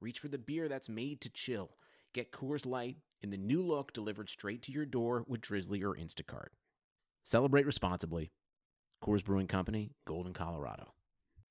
reach for the beer that's made to chill. Get Coors Light in the new look delivered straight to your door with Drizly or Instacart. Celebrate responsibly. Coors Brewing Company, Golden, Colorado.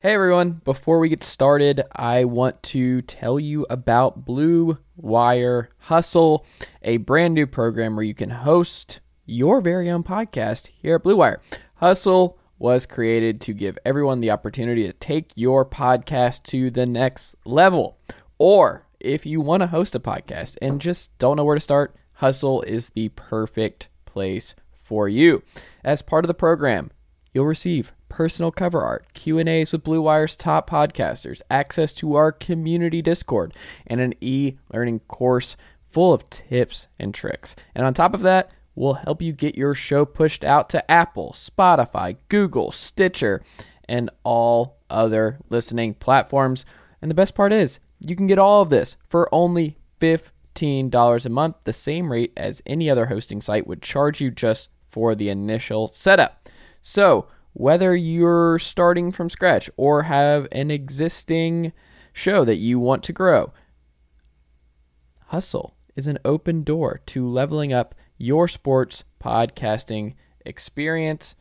Hey everyone, before we get started, I want to tell you about Blue Wire Hustle, a brand new program where you can host your very own podcast here at Blue Wire. Hustle was created to give everyone the opportunity to take your podcast to the next level. Or if you want to host a podcast and just don't know where to start, Hustle is the perfect place for you. As part of the program, you'll receive personal cover art, Q&As with Blue Wire's top podcasters, access to our community Discord, and an e-learning course full of tips and tricks. And on top of that, we'll help you get your show pushed out to Apple, Spotify, Google, Stitcher, and all other listening platforms. And the best part is, you can get all of this for only $15 a month, the same rate as any other hosting site would charge you just for the initial setup. So, whether you're starting from scratch or have an existing show that you want to grow, Hustle is an open door to leveling up your sports podcasting experience.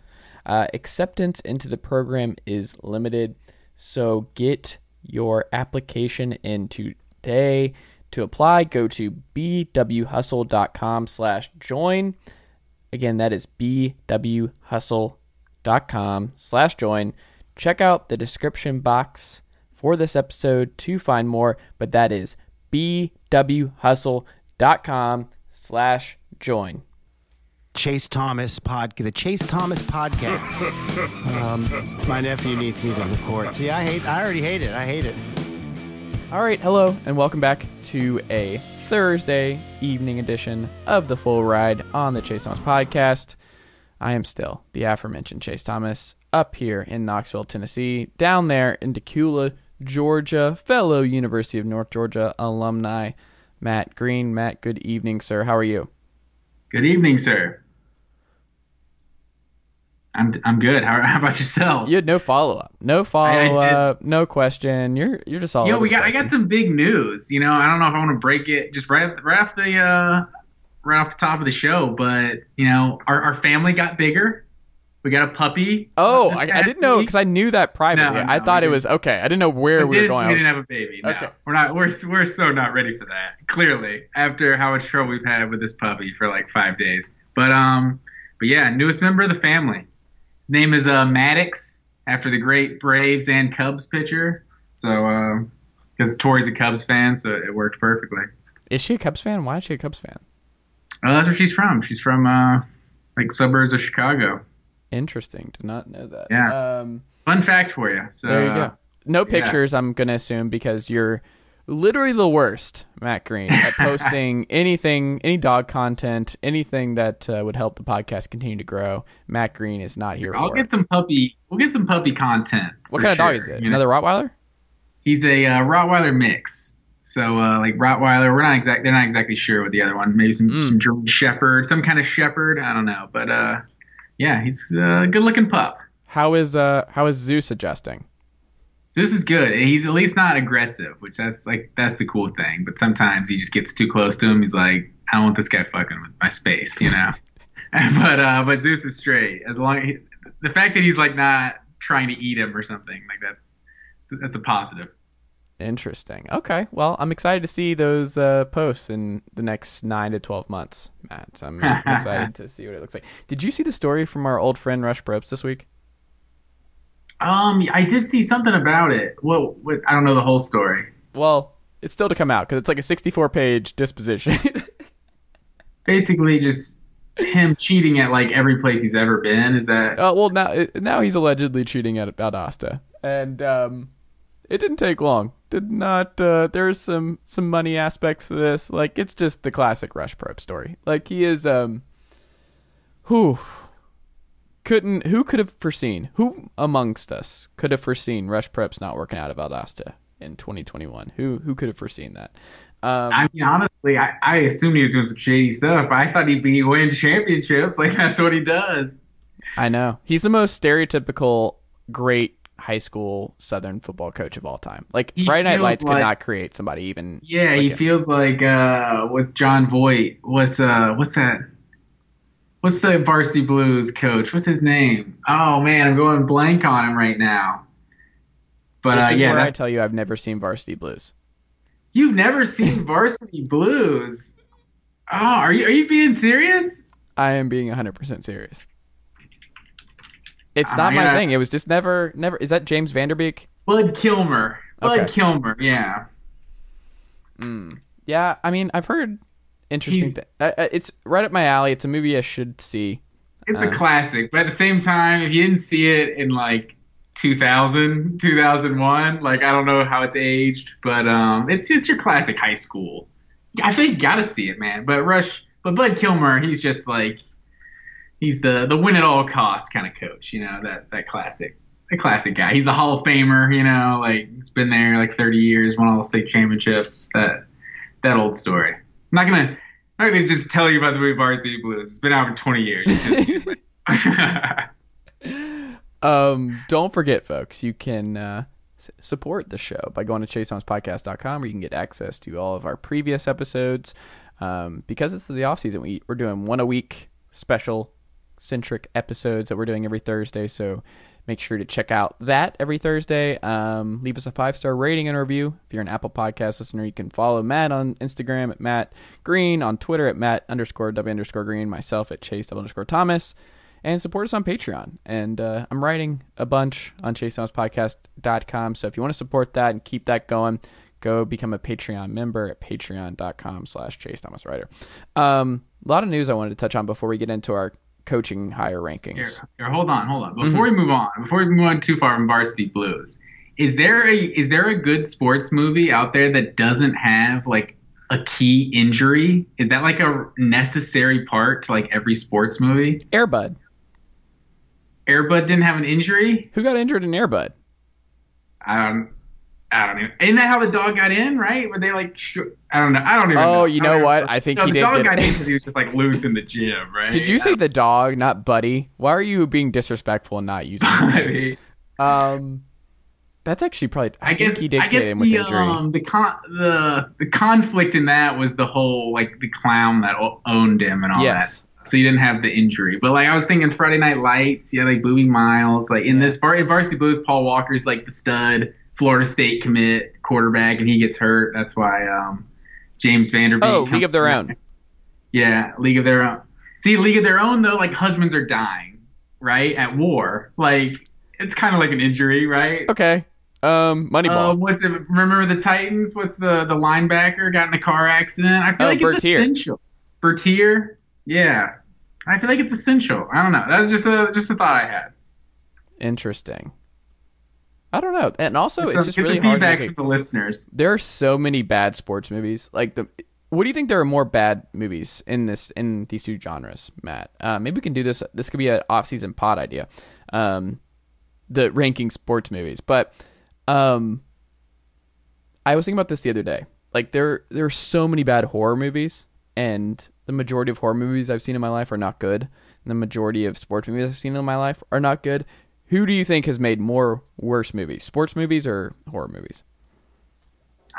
Uh, acceptance into the program is limited, so get your application in today. To apply, go to bwhustle.com slash join. Again, that is bwhustle.com slash join. Check out the description box for this episode to find more, but that is bwhustle.com slash join. Chase Thomas pod, the Chase Thomas podcast. um, my nephew needs me to record. See, I hate. I already hate it. I hate it. All right, hello, and welcome back to a Thursday evening edition of the Full Ride on the Chase Thomas podcast. I am still the aforementioned Chase Thomas up here in Knoxville, Tennessee, down there in Dacula, Georgia, fellow University of North Georgia alumni, Matt Green. Matt, good evening, sir. How are you? Good evening, sir. I'm I'm good. How, how about yourself? You had no follow up, no follow up, no question. You're you're just all. Over we the got I got some big news. You know, I don't know if I want to break it just right right off the uh right off the top of the show, but you know, our our family got bigger. We got a puppy. Oh, I, I didn't know because I knew that privately. No, I thought it was okay. I didn't know where We we were going. We didn't have a baby. No, Okay. we're not. We're we're so not ready for that. Clearly, after how much trouble we've had with this puppy for like five days. But um, but yeah, newest member of the family. His name is uh Maddox, after the great Braves and Cubs pitcher. So because Tori's a Cubs fan, so it worked perfectly. Is she a Cubs fan? Why is she a Cubs fan? Oh, that's where she's from. She's from uh like suburbs of Chicago. Interesting. Did not know that. Yeah. Um, Fun fact for you. So there you uh, go. No yeah. pictures. I'm gonna assume because you're literally the worst, Matt Green, at posting anything, any dog content, anything that uh, would help the podcast continue to grow. Matt Green is not here I'll for get it. some puppy. We'll get some puppy content. What kind of dog is it? you know? Another Rottweiler? He's a uh, Rottweiler mix. So uh, like Rottweiler, we're not exact. They're not exactly sure with the other one. Maybe some Mm. some German Shepherd, some kind of Shepherd. I don't know, but uh, yeah, he's a good looking pup. How is uh how is Zeus adjusting? Zeus is good. He's at least not aggressive, which that's like that's the cool thing. But sometimes he just gets too close to him. He's like, I don't want this guy fucking with my space, you know. but uh, but Zeus is straight. As long he, the fact that he's like not trying to eat him or something like that's that's a positive. Interesting. Okay. Well, I'm excited to see those uh, posts in the next nine to twelve months, Matt. I'm excited to see what it looks like. Did you see the story from our old friend Rush Propst this week? Um, I did see something about it. Well, what, I don't know the whole story. Well, it's still to come out because it's like a 64 page disposition. Basically, just him cheating at like every place he's ever been. Is that? uh, well, now now he's allegedly cheating at Asta, and um, It didn't take long. Did not. Uh, there's some some money aspects to this. Like it's just the classic Rush Propst story. Like he is. Um. Who couldn't? Who could have foreseen? Who amongst us could have foreseen Rush Propst not working out of Valdosta in 2021? Who who could have foreseen that? Um, I mean, honestly, I, I assumed he was doing some shady stuff. I thought he'd be win championships. Like that's what he does. I know he's the most stereotypical great high school Southern football coach of all time. Like He Friday Night Lights could not create somebody even. Yeah, like he him. feels like uh, with Jon Voight. What's uh, what's that? What's the Varsity Blues coach? What's his name? Oh man, I'm going blank on him right now. But this uh, is yeah, where I tell you I've never seen Varsity Blues. you've never seen Varsity Blues. Oh, are you are you being serious? I am being 100% serious. It's not my gonna- thing. It was just never, never. Is that James Van Der Beek? Bud Kilmer. Bud Okay. Kilmer. Yeah. Mm. Yeah, I mean, I've heard interesting. He's- Th- uh, uh, it's right up my alley. It's a movie I should see. It's Uh. a classic, but at the same time, if you didn't see it in like 2000, 2001, like I don't know how it's aged, but um, it's it's your classic high school. I think you gotta see it, man. But Rush, but Bud Kilmer, he's just like he's the the win at all cost kind of coach, you know that that classic. The classic guy. He's a Hall of Famer, you know, like he's been there like 30 years, won all the state championships. That that old story. I'm not gonna I'm not gonna just tell you about the movie Varsity Blues. It's been out for 20 years. Um, don't forget, folks, you can uh, support the show by going to chasethomaspodcast.com where you can get access to all of our previous episodes. Um, because it's the off season, we, we're doing one a week special centric episodes that we're doing every Thursday. So make sure to check out that every Thursday. Um, leave us a five star rating and review. If you're an Apple Podcast listener, you can follow Matt on Instagram at Matt Green, on Twitter at Matt underscore W underscore Green, myself at Chase W underscore Thomas and support us on Patreon. And uh, I'm writing a bunch on chasethomaspodcast.com. So if you want to support that and keep that going, go become a Patreon member at patreon.com slash Chase Thomas Writer. Um, a lot of news I wanted to touch on before we get into our coaching higher rankings. Here, here, hold on, hold on. Mm-hmm. Before we move on, before we move on too far from Varsity Blues, is there a is there a good sports movie out there that doesn't have like a key injury? Is that like a necessary part to like every sports movie? Airbud. Airbud didn't have an injury. Who got injured in Airbud? I don't. I don't even. Isn't that how the dog got in? Right? Were they like? Sh- I don't know. I don't even. Oh, know. you know what? I think no, he the did dog get- got in because he was just like loose in the gym, right? Did you say the dog, not Buddy? Why are you being disrespectful and not using his I name? mean, Um, that's actually probably. I, I think guess he did I guess get in with the injury. um the con the the conflict in that was the whole like the clown that o- owned him and all Yes. that. So you didn't have the injury, but like I was thinking Friday Night Lights, yeah, like Boobie Miles, like in this in Varsity Blues, Paul Walker's like the stud Florida State commit quarterback, and he gets hurt. That's why um James Van Der Beek. oh, League of Their. Own. Yeah, League of Their Own. See, League of Their Own though, like husbands are dying, right, at war. Like it's kind of like an injury, right? Okay. Um, Moneyball. Uh, what's it? Remember the Titans? What's the the linebacker got in a car accident? I feel Oh, like it's Bertier. essential. Bertier, yeah. I feel like it's essential. I don't know. That's just a just a thought I had. Interesting. I don't know. And also, it's some- just really hard. To feedback from the listeners. there are so many bad sports movies. Like the, what do you think? There are more bad movies in this in these two genres, Matt. Uh, maybe we can do this. This could be an off-season pod idea. Um, the ranking sports movies, but um, I was thinking about this the other day. Like there, there are so many bad horror movies, and the majority of horror movies I've seen in my life are not good. And the majority of sports movies I've seen in my life are not good. Who do you think has made more worse movies, sports movies or horror movies?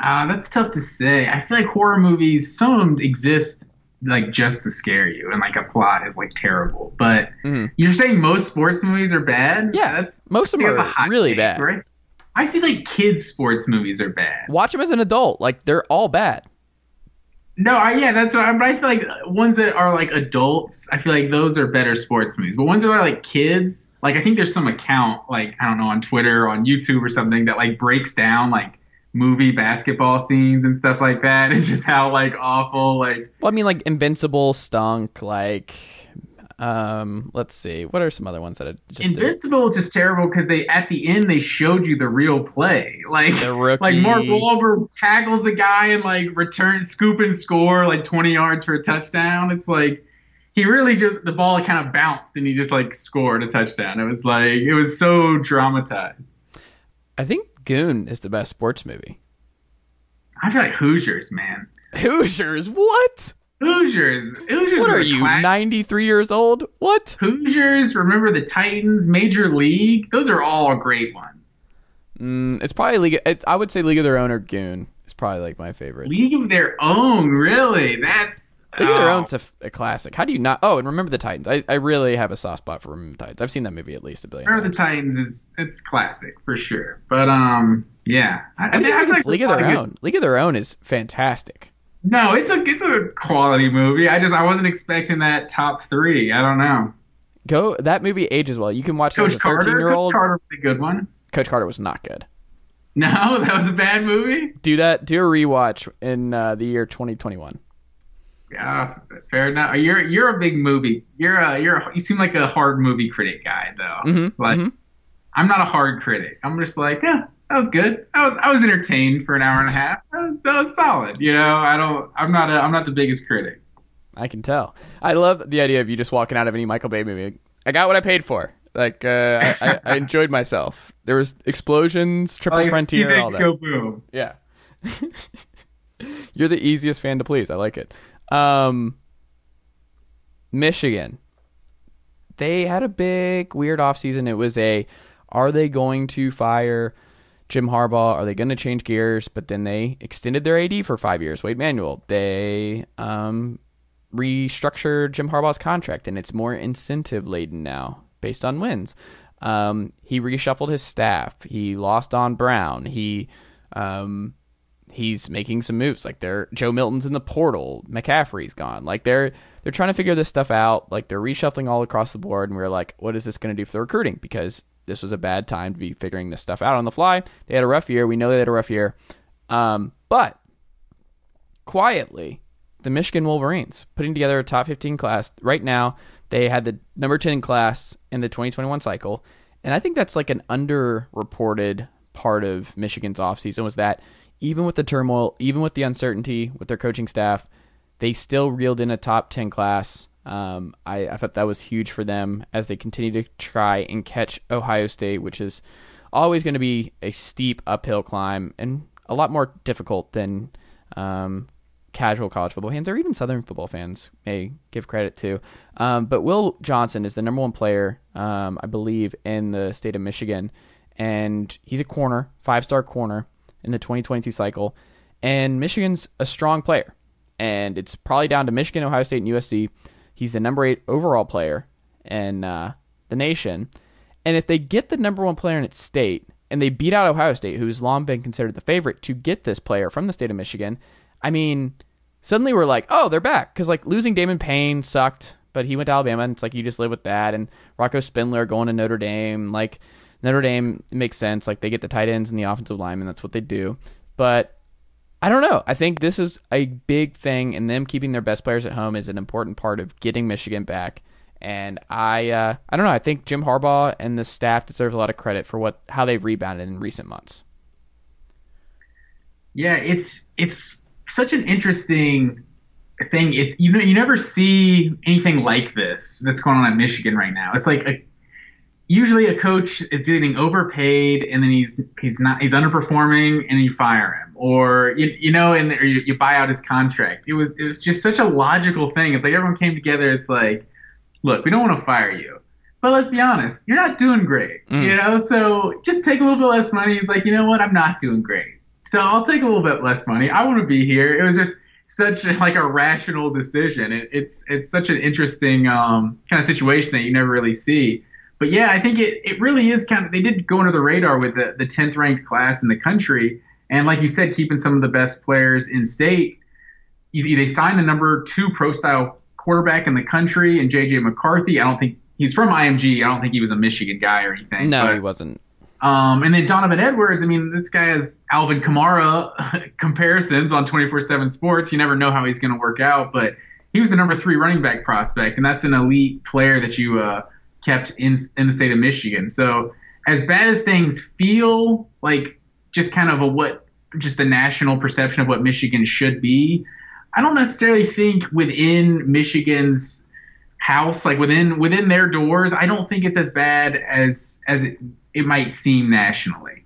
Uh, that's tough to say. I feel like horror movies, some of them exist like just to scare you, and like a plot is like terrible. But Mhm. you're saying most sports movies are bad? Yeah, that's most of them think that's a are hot really take, bad. Right? I feel like kids' sports movies are bad. Watch them as an adult. Like they're all bad. No, I, yeah, that's what I'm. But I feel like ones that are like adults, I feel like those are better sports movies. But ones that are like kids, like I think there's some account, like I don't know, on Twitter or on YouTube or something that like breaks down like movie basketball scenes and stuff like that, and just how like awful like Well, I mean, like Invincible stunk. Like Um, let's see. What are some other ones that I just did? Invincible is just terrible because they at the end they showed you the real play. Like like Mark Wahlberg tackles the guy and like returns scoop and score like 20 yards for a touchdown. It's like he really just the ball kind of bounced and he just like scored a touchdown. It was like it was so dramatized. I think Goon is the best sports movie. I feel like Hoosiers, man. Hoosiers, what? Hoosiers. Hoosiers. What is are you, classic. 93 years old? What? Hoosiers. Remember the Titans, Major League. Those are all great ones. Mm, it's probably League. It, I would say League of Their Own or Goon. It's probably like my favorite. League of Their Own. Really? That's League of Their oh. Own's a, a classic. How do you not? Oh, and Remember the Titans. I, I really have a soft spot for Remember the Titans. I've seen that movie at least a billion Remember the. Titans is it's classic for sure. But um, yeah, I, I it's like League of Their Own. League of Their Own is fantastic. No, it's a it's a quality movie. I just I wasn't expecting that top three. I don't know. Go that movie ages well. You can watch it as Coach a. 13 year Coach old. Carter was a good one. Coach Carter was not good. No, that was a bad movie. Do that. Do a rewatch in uh, the year 2021. Yeah, fair enough. You're you're a big movie. You're a you're a, you seem like a hard movie critic guy though. Mhm, Like mhm. I'm not a hard critic. I'm just like, yeah, that was good. I was I was entertained for an hour and a half. That was, that was solid. You know, I don't. I'm not a I'm not the biggest critic. I can tell. I love the idea of you just walking out of any Michael Bay movie. I got what I paid for. Like uh, I, I, enjoyed myself. There was explosions, triple Like, frontier, all that. go boom. Yeah. You're the easiest fan to please. I like it. Um, Michigan. They had a big weird offseason. It was a are they going to fire Jim Harbaugh? Are they going to change gears? But then they extended their AD for five years, Warde Manuel. They um, restructured Jim Harbaugh's contract, and it's more incentive laden now based on wins. Um, he reshuffled his staff. He lost Don Brown. He um, he's making some moves. Like they're Joe Milton's in the portal. McCaffrey's gone. Like they're they're trying to figure this stuff out. Like they're reshuffling all across the board, and we're like, what is this going to do for the recruiting? Because this was a bad time to be figuring this stuff out on the fly. They had a rough year. We know they had a rough year. Um, but quietly, the Michigan Wolverines putting together a top 15 class right now. They had the number 10 class in the 2021 cycle, and I think that's like an underreported part of Michigan's offseason was that even with the turmoil, even with the uncertainty with their coaching staff, they still reeled in a top 10 class. Um, I, I thought that was huge for them as they continue to try and catch Ohio State, which is always going to be a steep uphill climb and a lot more difficult than um, casual college football fans or even Southern football fans may give credit to. Um, but Will Johnson is the number one player, um, I believe, in the state of Michigan, and he's a corner, five star corner in the 2022 cycle. And Michigan's a strong player, and it's probably down to Michigan, Ohio State, and USC. He's the number eight overall player in uh, the nation. And if they get the number one player in its state and they beat out Ohio State, who's long been considered the favorite to get this player from the state of Michigan, I mean, suddenly we're like, oh, they're back. Because, like, losing Damon Payne sucked, but he went to Alabama, and it's like you just live with that. And Rocco Spindler going to Notre Dame. Like, Notre Dame makes sense. Like, they get the tight ends and the offensive linemen. That's what they do. But I don't know. I think this is a big thing, and them keeping their best players at home is an important part of getting Michigan back. And I, uh, I don't know. I think Jim Harbaugh and the staff deserve a lot of credit for what how they've rebounded in recent months. Yeah, it's it's such an interesting thing. It's you know you never see anything like this that's going on at Michigan right now. It's like a, usually a coach is getting overpaid and then he's he's not he's underperforming and you fire him or you, you know and or you, you buy out his contract. It was it was just such a logical thing. It's like everyone came together. It's like, look, we don't want to fire you. But let's be honest, you're not doing great, Mm. you know. So just take a little bit less money. He's like, you know what, I'm not doing great. So I'll take a little bit less money. I want to be here. It was just such a, like a rational decision. It, it's it's such an interesting um, kind of situation that you never really see. But yeah, I think it, it really is kind of they did go under the radar with the the tenth ranked class in the country, and like you said, keeping some of the best players in state. They signed the number two pro style quarterback in the country, and JJ McCarthy. I don't think he's from IMG. I don't think he was a Michigan guy or anything. No, but- he wasn't. um, and then Donovan Edwards, I mean, this guy has Alvin Kamara comparisons on 24 7 Sports. You never know how he's going to work out, but he was the number three running back prospect, and that's an elite player that you uh, kept in in the state of Michigan. So as bad as things feel, like just kind of a what just the national perception of what Michigan should be. I don't necessarily think within Michigan's house, like within within their doors, I don't think it's as bad as as it, it might seem nationally.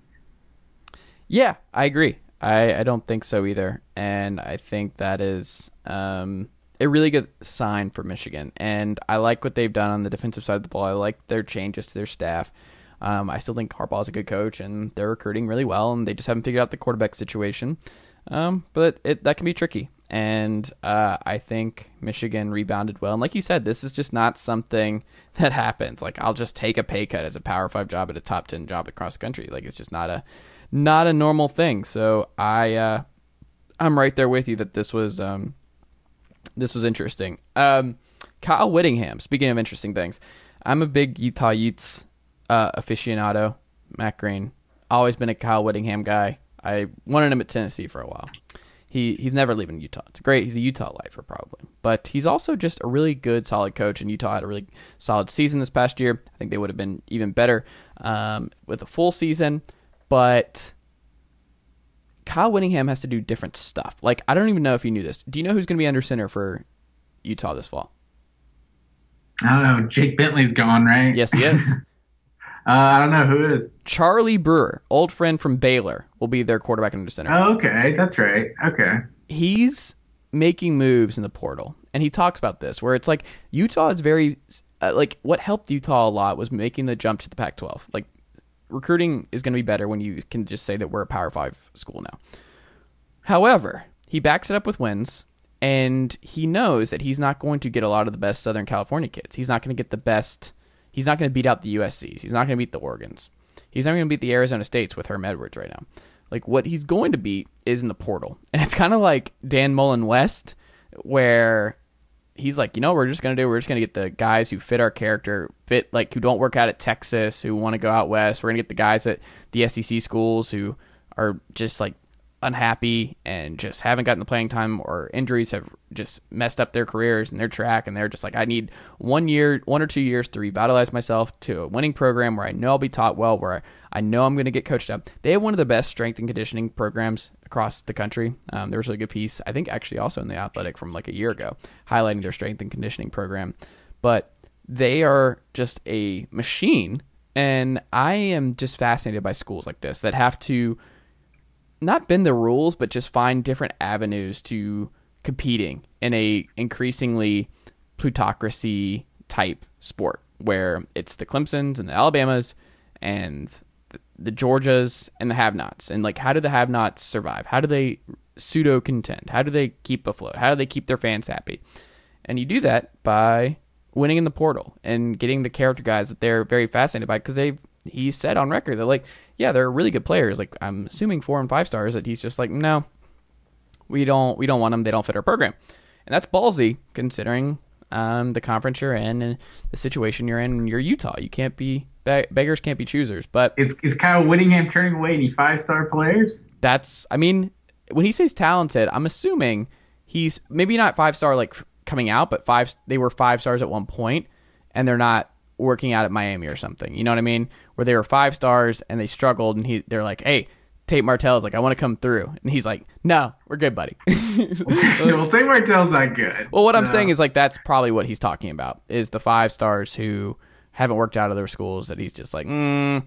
Yeah, I agree. I, I don't think so either. And I think that is um, a really good sign for Michigan. And I like what they've done on the defensive side of the ball. I like their changes to their staff. Um, I still think Harbaugh is a good coach, and they're recruiting really well, and they just haven't figured out the quarterback situation. Um, but it, that can be tricky. And uh, I think Michigan rebounded well. And like you said, this is just not something that happens. Like I'll just take a pay cut as a Power Five job at a top ten job across the country. Like it's just not a not a normal thing. So I uh, I'm right there with you that this was um, this was interesting. Um, Kyle Whittingham. Speaking of interesting things, I'm a big Utah Utes uh, aficionado. Matt Green, always been a Kyle Whittingham guy. I wanted him at Tennessee for a while. He he's never leaving Utah. It's great. He's a Utah lifer probably, but he's also just a really good, solid coach. And Utah had a really solid season this past year. I think they would have been even better um, with a full season. But Kyle Whittingham has to do different stuff. Like I don't even know if you knew this. Do you know who's going to be under center for Utah this fall? I don't know. Jake Bentley's gone, right? Yes, he is. uh, I don't know who is. Charlie Brewer, old friend from Baylor, will be their quarterback under center. Oh, okay, that's right. Okay. He's making moves in the portal, and he talks about this where it's like Utah is very uh, like what helped Utah a lot was making the jump to the Pac-12. Like recruiting is going to be better when you can just say that we're a Power Five school now. However, he backs it up with wins, and he knows that he's not going to get a lot of the best Southern California kids. He's not going to get the best. He's not going to beat out the USC's. He's not going to beat the Oregons. He's not going to beat the Arizona States with Herm Edwards right now. Like what he's going to beat is in the portal, and it's kind of like Dan Mullen West, where he's like, you know, we're just gonna do. We're just gonna get the guys who fit our character, fit like who don't work out at Texas, who want to go out west. We're gonna get the guys at the SEC schools who are just like unhappy and just haven't gotten the playing time or injuries have just messed up their careers and their track and they're just like I need one year one or two years to revitalize myself to a winning program where I know I'll be taught well where I, I know I'm going to get coached up. They have one of the best strength and conditioning programs across the country. Um, there was a good piece I think actually also in the Athletic from like a year ago highlighting their strength and conditioning program. But they are just a machine and I am just fascinated by schools like this that have to not bend the rules, but just find different avenues to competing in a increasingly plutocracy type sport where it's the Clemsons and the Alabamas and the Georgias and the have-nots. And like, how do the have-nots survive? How do they pseudo contend? How do they keep afloat? How do they keep their fans happy? And you do that by winning in the portal and getting the character guys that they're very fascinated by because they've he said on record that like yeah they're really good players. Like i'm assuming four and five stars that he's just like no we don't we don't want them. They don't fit our program. And that's ballsy considering um, the conference you're in and the situation you're in and you're utah. You can't be beggars can't be choosers. But is, is kyle whittingham turning away any five star players? That's i mean when he says talented i'm assuming he's maybe not five star like coming out but five they were five stars at one point and they're not working out at Miami or something. You know what I mean? Where they were five stars and they struggled, and he they're like, "Hey, Tate Martell's like, I want to come through," and he's like, "No, we're good, buddy." well, Tate Martell's not good. Well, what I'm saying is like that's probably what he's talking about is the five stars who haven't worked out of their schools that he's just like, mm,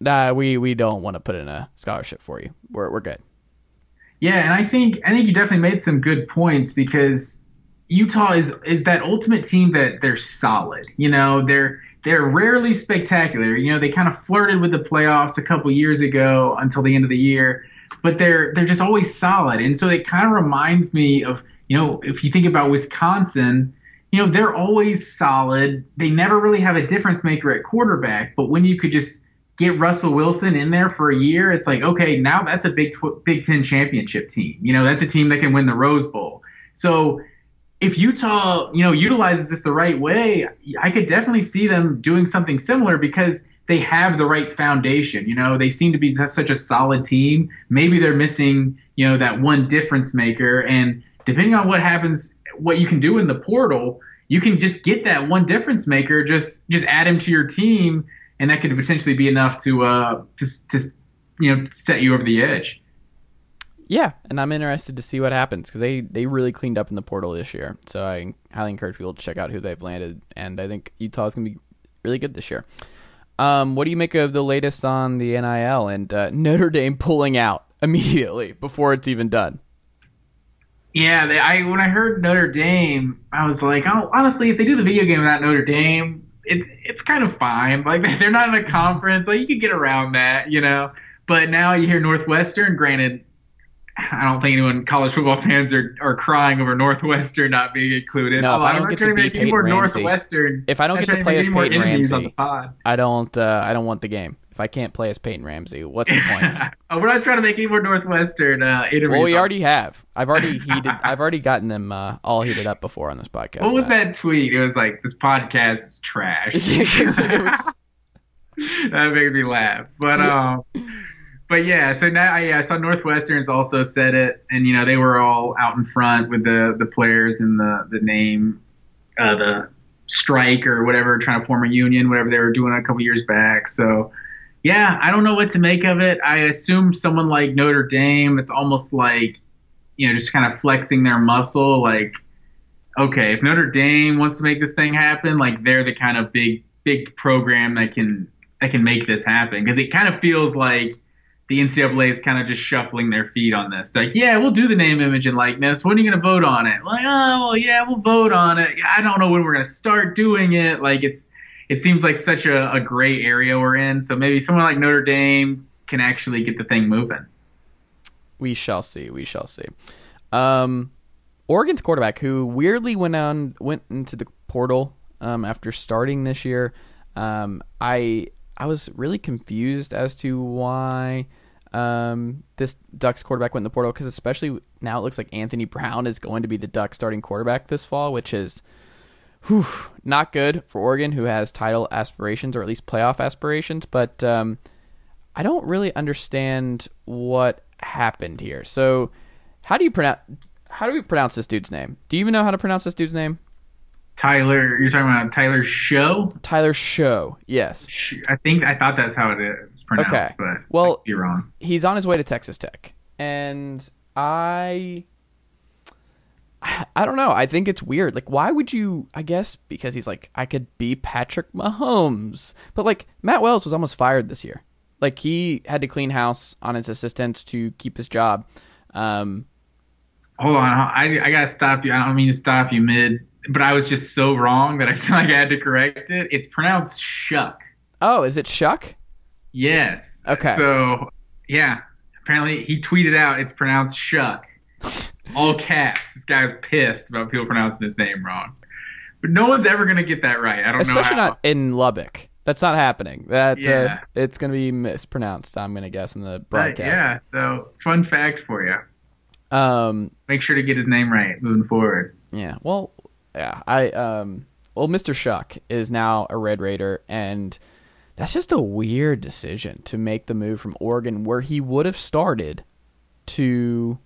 "Nah, we we don't want to put in a scholarship for you. We're we're good." Yeah, and I think I think you definitely made some good points because Utah is is that ultimate team that they're solid. You know, they're they're rarely spectacular. You know, they kind of flirted with the playoffs a couple years ago until the end of the year, but they're they're just always solid. And so it kind of reminds me of, you know, if you think about Wisconsin, you know, they're always solid. They never really have a difference maker at quarterback, but when you could just get Russell Wilson in there for a year, it's like, okay, now that's a Big Big 10 championship team. You know, that's a team that can win the Rose Bowl. So if Utah, you know, utilizes this the right way, I could definitely see them doing something similar because they have the right foundation. You know, they seem to be such a solid team. Maybe they're missing, you know, that one difference maker. And depending on what happens, what you can do in the portal, you can just get that one difference maker. Just just add him to your team, and that could potentially be enough to uh to to you know set you over the edge. Yeah, and I'm interested to see what happens because they they really cleaned up in the portal this year. So I highly encourage people to check out who they've landed, and I think Utah's gonna be really good this year. Um, what do you make of the latest on the NIL and uh, Notre Dame pulling out immediately before it's even done? Yeah, they, I when I heard Notre Dame, I was like, oh, honestly, if they do the video game without Notre Dame, it's it's kind of fine. Like they're not in a conference, like you could get around that, you know. But now you hear Northwestern. Granted, I don't think anyone college football fans are, are crying over Northwestern not being included. No, if Oh, I don't get to be make any Peyton more Ramsey- Northwestern. If I don't get to play as Peyton Ramsey, the pod. I don't uh, I don't want the game. If I can't play as Peyton Ramsey, what's the point? oh, we're not trying to make any more Northwestern uh, enemies. well, we on- already have. I've already heated. I've already gotten them uh, all heated up before on this podcast. What was that tweet? It was like this podcast is trash. Yeah, was- that made me laugh. But um, but yeah. So now I, I saw Northwestern's also said it, and you know they were all out in front with the the players and the the name, uh, the strike or whatever, trying to form a union, whatever they were doing a couple years back. So. Yeah, I don't know what to make of it. I assume someone like Notre Dame, it's almost like, you know, just kind of flexing their muscle. Like, okay, if Notre Dame wants to make this thing happen, like they're the kind of big big program that can that can make this happen because it kind of feels like the NCAA is kind of just shuffling their feet on this. Like, yeah, we'll do the name, image, and likeness. When are you going to vote on it? Like, oh, well, yeah, we'll vote on it. I don't know when we're going to start doing it. Like, it's it seems like such a, a gray area we're in. So maybe someone like Notre Dame can actually get the thing moving. We shall see. We shall see. Um, Oregon's quarterback, who weirdly went on went into the portal um, after starting this year. Um, I I was really confused as to why um, this Ducks quarterback went in the portal because especially now it looks like Anthony Brown is going to be the Ducks starting quarterback this fall, which is whew, not good for Oregon, who has title aspirations or at least playoff aspirations. But um, I don't really understand what happened here. So, how do you pronounce? How do we pronounce this dude's name? Do you even know how to pronounce this dude's name? Tyler, you're talking about Tyler Shough? Tyler Shough. Yes, I think I thought that's how it is pronounced, Okay. but Well- you're wrong. he's on his way to Texas Tech, and I. I don't know. I think it's weird. Like, why would you? I guess because he's like, I could be Patrick Mahomes, but like Matt Wells was almost fired this year. Like he had to clean house on his assistants to keep his job. Um, Hold on, I, I gotta stop you. I don't mean to stop you mid, but I was just so wrong that I feel like I had to correct it. It's pronounced Shuck. oh, is it Shuck? Yes. Okay. So yeah, apparently he tweeted out it's pronounced Shuck, all caps. This guy's pissed about people pronouncing his name wrong, but no one's ever gonna get that right. I don't Especially know. how. not in Lubbock. That's not happening. That uh, Yeah. it's going to be mispronounced. I'm going to guess in the But, broadcast. yeah. So fun fact for you. Um, Make sure to get his name right moving forward. Yeah. Well, yeah. I um. Well, Mr. Shuck is now a Red Raider, and that's just a weird decision to make the move from Oregon, where he would have started, to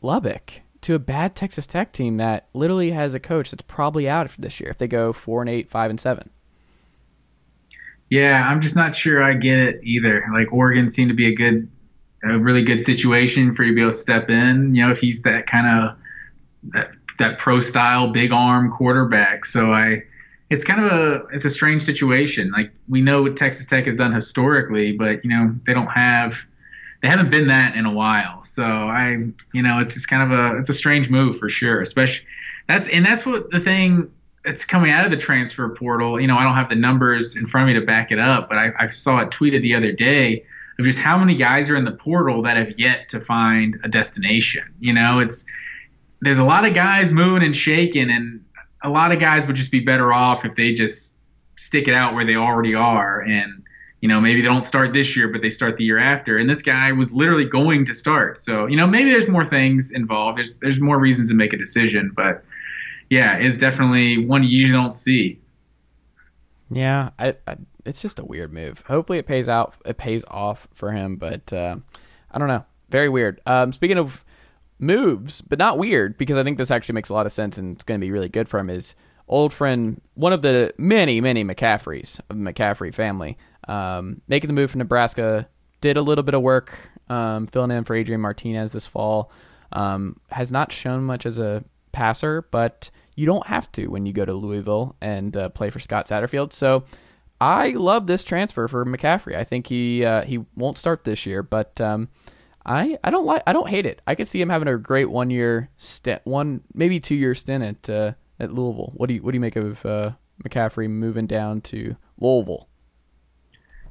Lubbock, to a bad Texas Tech team that literally has a coach that's probably out for this year if they go four and eight, five and seven. Yeah, I'm just not sure I get it either. Like Oregon seemed to be a good, a really good situation for you to be able to step in. You know, if he's that kind of that that pro style big arm quarterback. So I, it's kind of a it's a strange situation. Like we know what Texas Tech has done historically, but you know they don't have they haven't been that in a while. So I, you know, it's just kind of a it's a strange move for sure. Especially that's and that's what the thing that's coming out of the transfer portal. You know, I don't have the numbers in front of me to back it up, but I, I saw it tweeted the other day of just how many guys are in the portal that have yet to find a destination. You know, it's there's a lot of guys moving and shaking, and a lot of guys would just be better off if they just stick it out where they already are and you know maybe they don't start this year but they start the year after and this guy was literally going to start so you know maybe there's more things involved there's there's more reasons to make a decision but yeah it's definitely one you don't see Yeah, I, I, it's just a weird move. Hopefully, it pays out. It pays off for him, but uh, I don't know. Very weird. Um, speaking of moves, but not weird because I think this actually makes a lot of sense and it's going to be really good for him. Is old friend, one of the many, many McCaffreys of the McCaffrey family, um, making the move from Nebraska, did a little bit of work um, filling in for Adrian Martinez this fall. Um, has not shown much as a passer, but you don't have to when you go to Louisville and uh, play for Scott Satterfield. So I love this transfer for McCaffrey. I think he uh, he won't start this year, but um, I I don't like I don't hate it. I could see him having a great one year stint, one maybe two year stint at uh, at Louisville. What do you what do you make of uh, McCaffrey moving down to Louisville?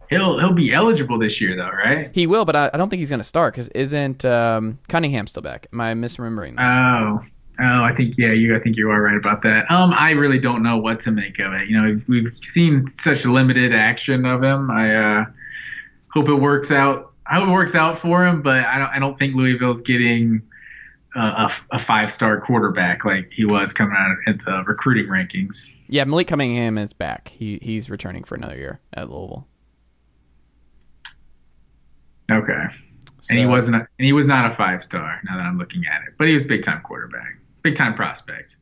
He'll he'll be eligible this year though, right? He will, but I, I don't think he's going to start because isn't um, Cunningham still back? Am I misremembering that? Oh, oh, I think yeah, you I think you are right about that. Um, I really don't know what to make of it. You know, we've seen such limited action of him. I uh, hope it works out. I hope it works out for him, but I don't I don't think Louisville's getting a, a five star quarterback like he was coming out at the recruiting rankings. Yeah, Malik Cunningham is back. He he's returning for another year at Louisville. Okay. So, and he wasn't a, and he was not a five star now that I'm looking at it. But he was big time quarterback. Big time prospect.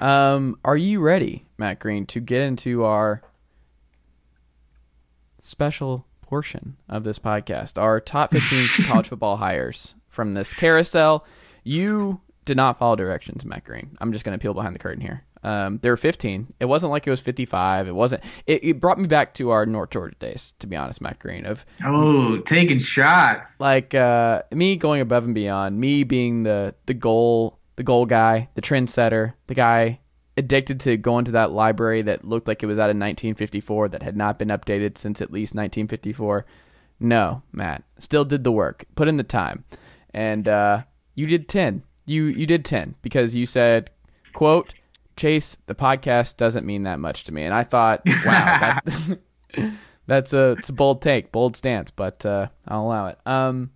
Um are you ready, Matt Green, to get into our special portion of this podcast, our top 15 college football hires from this carousel? You did not follow directions, Matt Green. I'm just going to peel behind the curtain here. Um, there were 15. It wasn't like it was 55. It wasn't. It, it, brought me back to our North Georgia days, to be honest, Matt Green. Of oh, taking shots. Like uh, me going above and beyond, me being the the goal the goal guy, the trendsetter, the guy addicted to going to that library that looked like it was out of 1954 that had not been updated since at least 1954. No, Matt, still did the work, put in the time, and uh, you did 10. You you did 10 because you said, "quote." Chase, the podcast doesn't mean that much to me. And I thought, wow, that, that's a it's a bold take, bold stance, but uh, I'll allow it. Um,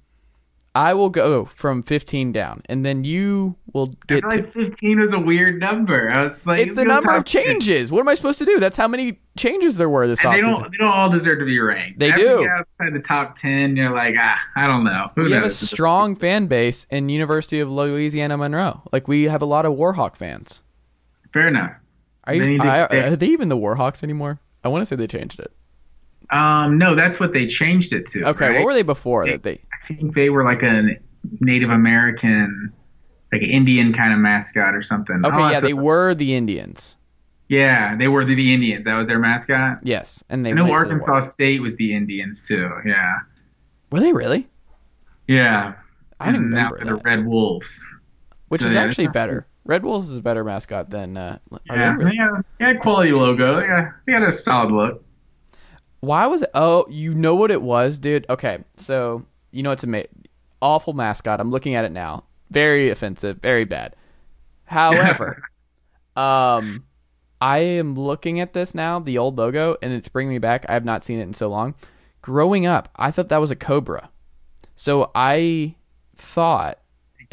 I will go from 15 down, and then you will get. I like 15 was a weird number. I was like, it's the number of changes. What am I supposed to do? That's how many changes there were this offseason. They don't, they don't all deserve to be ranked. They After do. Outside the top 10, you're like, ah, I don't know. Who we knows? have a strong fan base in University of Louisiana Monroe. Like we have a lot of Warhawk fans. Fair enough. Are, you, to, I, they, are they even the Warhawks anymore? I want to say they changed it. Um, no, that's what they changed it to. Okay, right? what were they before? They, that they? I think they were like a Native American, like Indian kind of mascot or something. Okay, yeah, they were the Indians. Yeah, they were the, the, Indians. That was their mascot. Yes, and they. I know Arkansas State was the Indians too. Yeah. Were they really? Yeah. I didn't remember now the Red Wolves, which so, is yeah, actually better. Red Wolves is a better mascot than. Uh, yeah, really? yeah, yeah, quality logo. Yeah, they had a solid look. Why was it? Oh, you know what it was, dude. Okay, so you know it's a awful mascot. I'm looking at it now. Very offensive. Very bad. However, um, I am looking at this now, the old logo, and it's bringing me back. I have not seen it in so long. Growing up, I thought that was a cobra. So I thought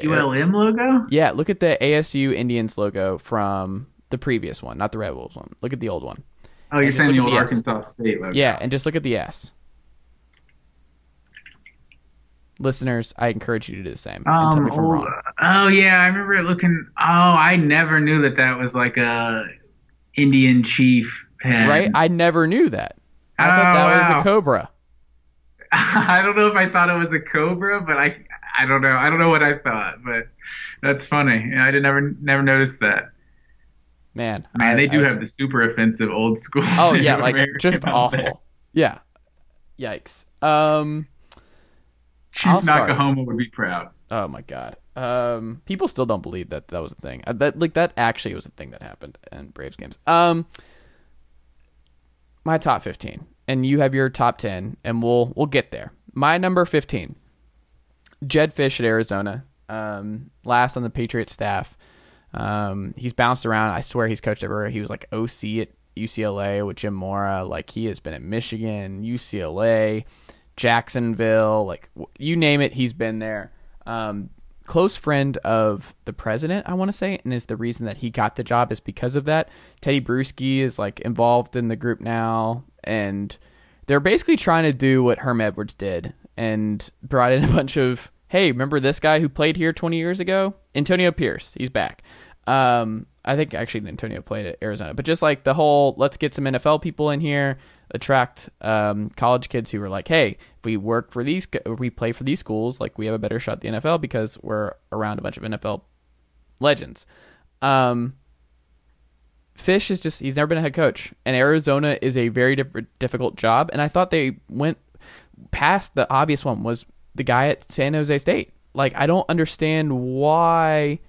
ULM logo? Yeah, look at the ASU Indians logo from the previous one, not the Red Wolves one. Look at the old one. Oh, you're saying the old the Arkansas S. State logo? Yeah, and just look at the S. Listeners, I encourage you to do the same. Um, old, oh yeah, I remember it looking. Oh, I never knew that that was like a Indian chief head. Right? I never knew that. I oh, thought that wow. was a cobra. I don't know if I thought it was a cobra, but I I don't know. I don't know what I thought, but that's funny. I did never never notice that. Man, man, I, they do I, have the super offensive old school. Oh yeah, like just awful. There. Yeah. Yikes. Um. Chief Noc-A-Homa would be proud. Oh my god. Um, people still don't believe that that was a thing. Uh, that like that actually was a thing that happened in Braves games. Um, my top fifteen, and you have your top ten, and we'll we'll get there. My number fifteen, Jedd Fisch at Arizona, um, last on the Patriot staff. Um, he's bounced around. I swear he's coached everywhere. He was like OC at UCLA with Jim Mora. Like he has been at Michigan, UCLA. Jacksonville, like you name it, he's been there. Um, close friend of the president, I want to say, and is the reason that he got the job is because of that. Tedy Bruschi is like involved in the group now, and they're basically trying to do what Herm Edwards did and brought in a bunch of hey, remember this guy who played here 20 years ago? Antonio Pierce, he's back. Um, I think actually Antonio played at Arizona, but just like the whole let's get some NFL people in here, attract um, college kids who are like, hey, if we work for these, we play for these schools, like we have a better shot at the NFL because we're around a bunch of NFL legends. Um, Fisch is just, he's never been a head coach, and Arizona is a very diff- difficult job. And I thought they went past the obvious one was the guy at San Jose State. Like, I don't understand why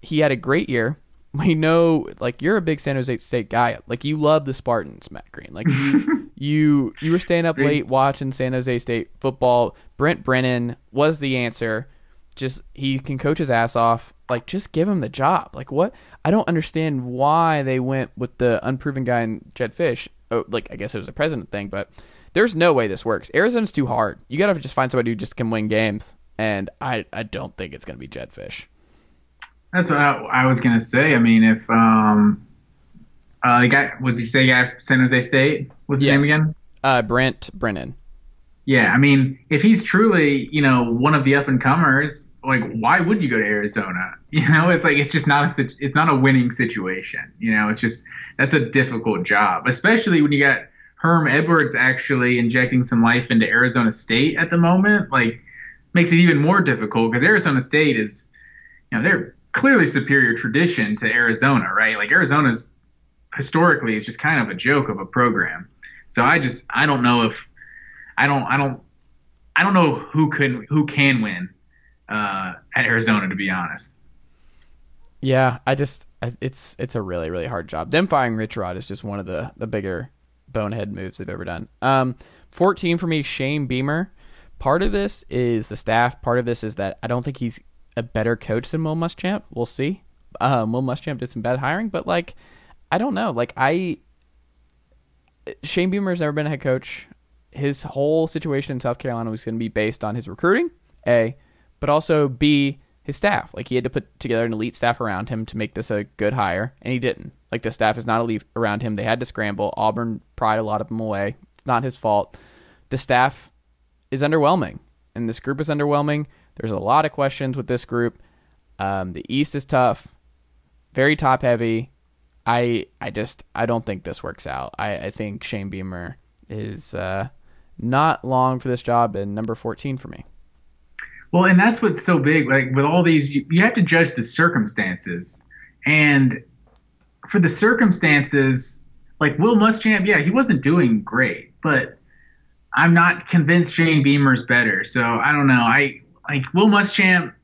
he had a great year. We know, like, you're a big San Jose State guy. Like, you love the Spartans, Matt Green. Like, you you you were staying up late watching San Jose State football. Brent Brennan was the answer. Just he can coach his ass off. Like, just give him the job. Like, what? I don't understand why they went with the unproven guy in Jedd Fisch. Oh, like, I guess it was a president thing, but there's no way this works. Arizona's too hard. You gotta just find somebody who just can win games, and I I don't think it's gonna be Jedd Fisch. That's what I, I was gonna say. I mean, if um, uh, the guy was you say guy San Jose State? What's his Yes. name again? Uh, Brent Brennan. Yeah, I mean, if he's truly, you know, one of the up and comers, like, why would you go to Arizona? You know, it's like it's just not a it's not a winning situation. You know, it's just that's a difficult job, especially when you got Herm Edwards actually injecting some life into Arizona State at the moment. Like, makes it even more difficult because Arizona State is, you know, they're clearly superior tradition to Arizona, right? Like Arizona's historically is just kind of a joke of a program. So I just I don't know if I don't I don't I don't know who can who can win uh, at Arizona to be honest. Yeah, I just it's it's a really really hard job. Them firing Rich Rod is just one of the the bigger bonehead moves they've ever done. Um, 14 for me, Shane Beamer. Part of this is the staff. Part of this is that I don't think he's a better coach than Will Muschamp. We'll see. Um, Will Muschamp did some bad hiring, but like I don't know. Like I Shane Beamer's never been a head coach. His whole situation in South Carolina was going to be based on his recruiting, A, but also B, his staff. Like he had to put together an elite staff around him to make this a good hire, and he didn't. Like the staff is not elite around him. They had to scramble. Auburn pried a lot of them away. It's not his fault. The staff is underwhelming, and this group is underwhelming. There's a lot of questions with this group. Um, the East is tough, very top heavy. I I just I don't think this works out. I, I think Shane Beamer is uh, not long for this job and number 14 for me. Well, and that's what's so big. Like with all these, you, you have to judge the circumstances, and for the circumstances, like Will Muschamp, yeah, he wasn't doing great, but I'm not convinced Shane Beamer's better. So I don't know. I like Will Muschamp.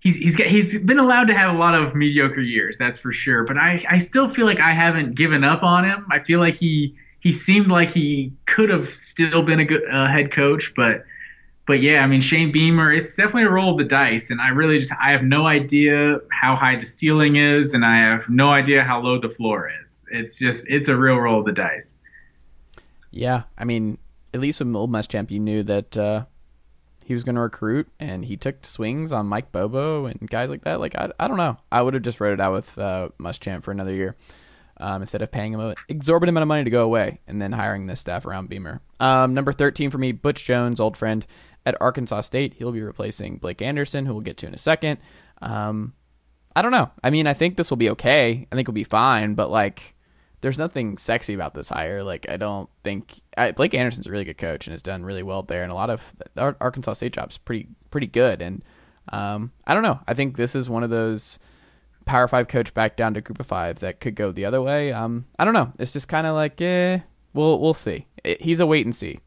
He's he's got, he's been allowed to have a lot of mediocre years, that's for sure. But I I still feel like I haven't given up on him. I feel like he he seemed like he could have still been a good uh, head coach, but but yeah, I mean Shane Beamer, it's definitely a roll of the dice, and I really just I have no idea how high the ceiling is, and I have no idea how low the floor is. It's just it's a real roll of the dice. Yeah, I mean, at least with Old Muschamp, you knew that uh, he was going to recruit, and he took swings on Mike Bobo and guys like that. Like I, I don't know, I would have just wrote it out with uh, Muschamp for another year um, instead of paying him an exorbitant amount of money to go away and then hiring this staff around Beamer. Um, number thirteen for me, Butch Jones, old friend at Arkansas State. He'll be replacing Blake Anderson, who we'll get to in a second. Um, I don't know. I mean, I think this will be okay. I think it'll be fine, but like there's nothing sexy about this hire. Like I don't think I, Blake Anderson's a really good coach and has done really well there, and a lot of Arkansas State jobs pretty pretty good. And um, I don't know. I think this is one of those Power Five coach back down to Group of Five that could go the other way. Um, I don't know. It's just kind of like, eh, we'll we'll see. It, he's a wait and see.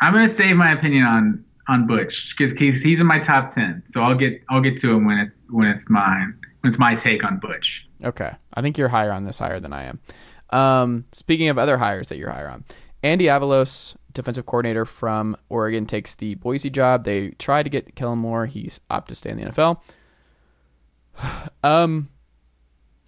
I'm gonna save my opinion on on Butch because he's he's in my top ten, so I'll get I'll get to him when it when it's mine when it's my take on Butch. Okay. I think you're higher on this hire than I am. Um, speaking of other hires that you're higher on, Andy Avalos, defensive coordinator from Oregon, takes the Boise job. They tried to get Kellen Moore. He's opted to stay in the NFL. Um,